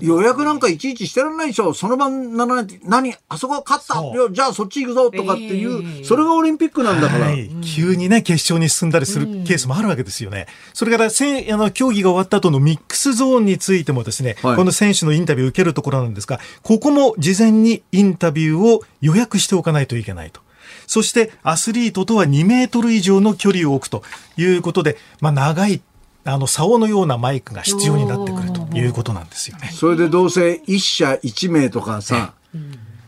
予約なんかいちいちしてらんないでしょ。その晩ならない何あそこ勝った。じゃあそっち行くぞとかっていう、えー、それがオリンピックなんだから、はい、急にね、決勝に進んだりするケースもあるわけですよね。それからせあの、競技が終わった後のミックスゾーンについてもですね、はい、この選手のインタビュー受けるところなんですが、ここも事前にインタビューを予約しておかないといけないと。そしてアスリートとは2メートル以上の距離を置くということで、まあ長いあの竿のようなマイクが必要になってくるということなんですよね。それでどうせ一社一名とかさ、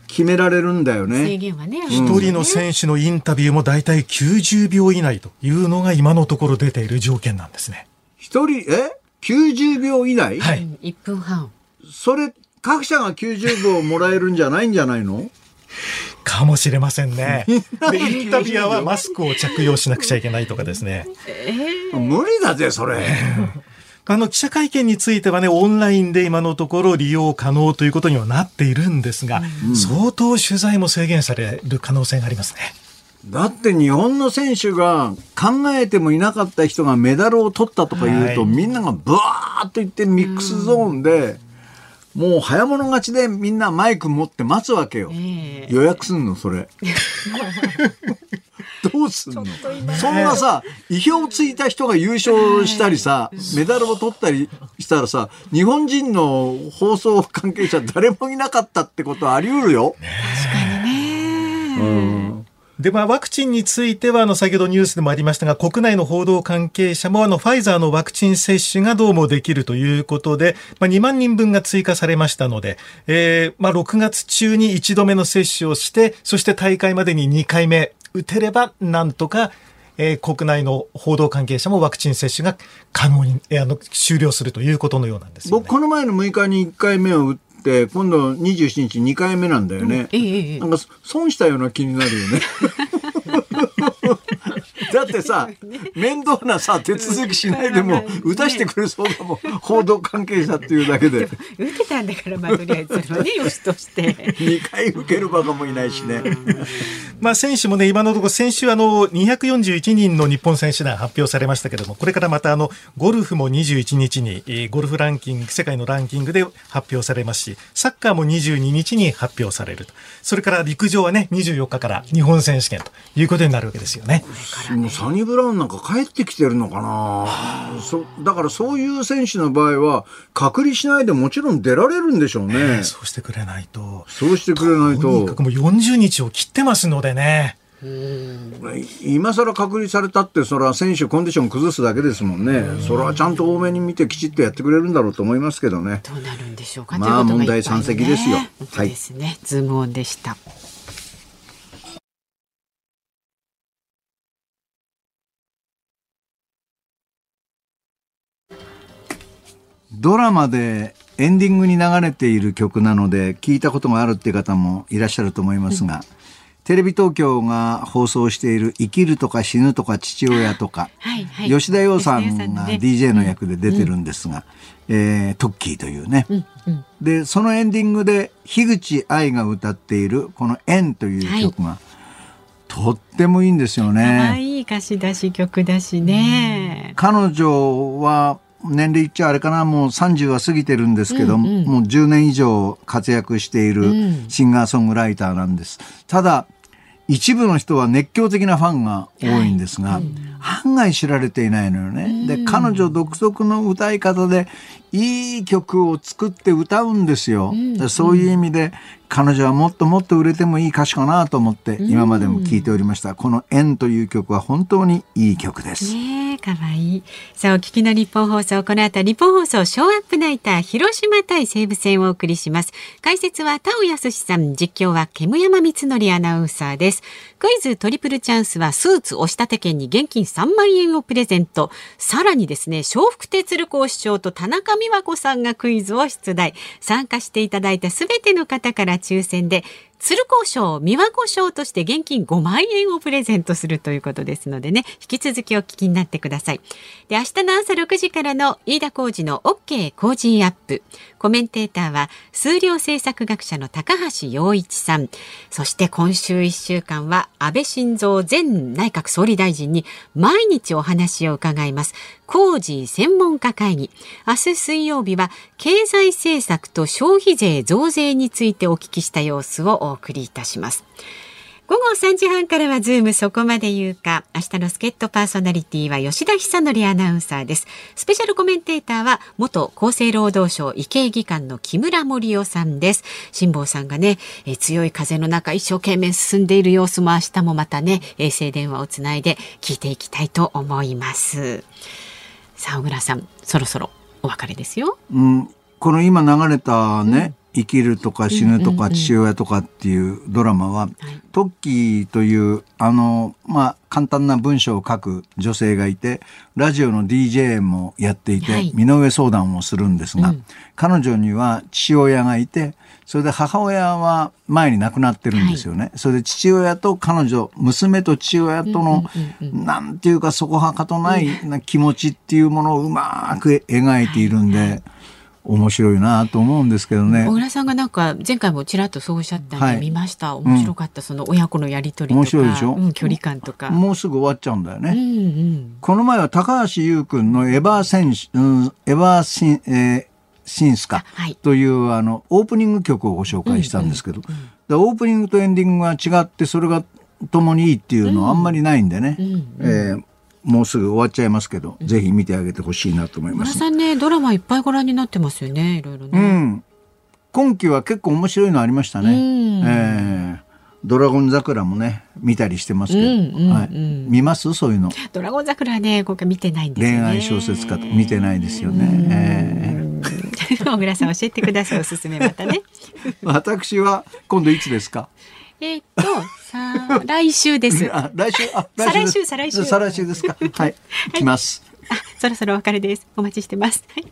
決められるんだよね。制限はね。一、人の選手のインタビューも大体90秒以内というのが今のところ出ている条件なんですね。一人、え ?90 秒以内？はい。1分半。それ、各社が90秒もらえるんじゃないんじゃないの？かもしれませんね。で、インタビュアーはマスクを着用しなくちゃいけないとかですね。無理だぜ、それ。あの、記者会見についてはね、オンラインで今のところ利用可能ということにはなっているんですが、相当取材も制限される可能性がありますね。だって日本の選手が考えてもいなかった人がメダルを取ったとか言うと、はいみんながブワーッと言ってミックスゾーンで、もう早物勝ちでみんなマイク持って待つわけよ。ええ予約すんのそれ。どうすんの？そんなさ、意表ついた人が優勝したりさ、メダルを取ったりしたらさ、日本人の放送関係者誰もいなかったってことはあり得るよ。うんで、まあ、ワクチンについては、あの、先ほどニュースでもありましたが、国内の報道関係者も、あの、ファイザーのワクチン接種がどうもできるということで、まあ、2万人分が追加されましたので、えー、まあ、6月中に1度目の接種をして、そして大会までに2回目打てれば、なんとか、えー国内の報道関係者もワクチン接種が可能に、えーあの、終了するということのようなんです、ね。僕、この前の6日に1回目を打って、今度27日2回目なんだよね。ええええなんか損したような気になるよね。だってさ、面倒なさ、手続きしないでも、打たしてくれそうだもん。報道関係者っていうだけで。打てたんだから、まあ、とりあえずそれはね、よしとして。2回受けるバカもいないしね。まあ、選手もね、今のところ、先週、あの、241人の日本選手団発表されましたけれども、これからまた、あの、ゴルフも21日に、えーゴルフランキング、世界のランキングで発表されますし、サッカーも22日に発表されると。それから陸上はね、24日から日本選手権ということになるわけですよね。もうサニブラウンなんか帰ってきてるのかなそだからそういう選手の場合は、隔離しないでもちろん出られるんでしょうね。そうしてくれないと。そうしてくれないととにかく。もう40日を切ってますのでね。今更隔離されたって、それは選手コンディション崩すだけですもんね。それはちゃんと多めに見てきちっとやってくれるんだろうと思いますけどね。どうなるんでしょうか。まあ問題山積ですよ本当ですね。ズームオンでした。ドラマでエンディングに流れている曲なので聞いたことがあるっていう方もいらっしゃると思いますが、テレビ東京が放送している生きるとか死ぬとか父親とか、はいはい。吉田洋さんがね DJ の役で出てるんですが、えートッキーというね。で、そのエンディングで樋口愛が歌っているこの縁という曲が、とってもいいんですよ可ね。愛い歌詞だし曲だしね。彼女は年齢言っちゃあれかなもう30は過ぎてるんですけど、うんうん。もう10年以上活躍しているうん。シンガーソングライターなんです。ただ一部の人は熱狂的なファンが多いんですが、案外知られていないのよね。で彼女独特の歌い方でいい曲を作って歌うんですよ。でそういう意味で彼女はもっともっと売れてもいい歌手かなと思って今までも聴いておりました。この「縁」という曲は本当にいい曲です。ねえ、かわいい。さあ、お聞きの日本放送、この後、日本放送ショーアップナイター、広島対西武戦をお送りします。解説は田尾康さん、実況は煙山光則アナウンサーです。クイズトリプルチャンスは、スーツ押し立て券に現金3万円をプレゼント。さらにですね、笑福亭鶴光師匠と田中美和子さんがクイズを出題。参加していただいたすべての方から抽選で、鶴光賞、美和子賞として現金5万円をプレゼントするということですのでね、引き続きお聞きになってください。で、明日の朝6時からの飯田浩二の OK 工事アップ。コメンテーターは数量政策学者の高橋洋一さん。そして今週1週間は安倍晋三前内閣総理大臣に毎日お話を伺います。 Cozy 専門家会議。明日水曜日は経済政策と消費税増税についてお聞きした様子をお送りいたします。午後3時半からはズームそこまで言うか。明日の助っ人パーソナリティは吉田尚記アナウンサーです。スペシャルコメンテーターは元厚生労働省医系技官の木村盛夫さんです。辛坊さんがね、え強い風の中一生懸命進んでいる様子も明日もまたね、衛星電話をつないで聞いていきたいと思います。さあ小倉さんそろそろお別れですよ。うん、この今流れたね、生きるとか死ぬとか父親とかっていうドラマは、トッキーというあのまあ簡単な文章を書く女性がいてラジオの DJ もやっていて、身の上相談をするんですが、彼女には父親がいてそれで母親は前に亡くなってるんですよね。それで父親と彼女娘と父親との、なんていうかそこはかとない気持ちっていうものをうまく描いているんで。面白いなと思うんですけどね。小倉さんがなんか前回もちらっとそうおっしゃったんで見ました。はい、面白かった、その親子のやりとりとか。面白いでしょ、うん、距離感とか。もうすぐ終わっちゃうんだよね。うんうん、この前は高橋優君のエヴァー選手、うん、エヴァーシン、えー、シンスか、というあのオープニング曲をご紹介したんですけど、オープニングとエンディングが違ってそれが共にいいっていうのはあんまりないんでね、うえーもうすぐ終わっちゃいますけど、うん、ぜひ見てあげてほしいなと思います。さんね、ドラマいっぱいご覧になってますよね、いろいろね。うん。今期は結構面白いのありましたね。うん、えー、ドラゴン桜もね見たりしてますけど、はい、見ます？そういうの。ドラゴン桜はね今回見てないんです、ね、恋愛小説家と見てないですよね。えー、小倉さん教えてくださいおすすめまたね。私は今度いつですか？えー、っと、さ来週です。あ、来週、あ、来週、再来週、再来週ですか？はい、来ます。あ、そろそろお別れです。お待ちしてます。はい。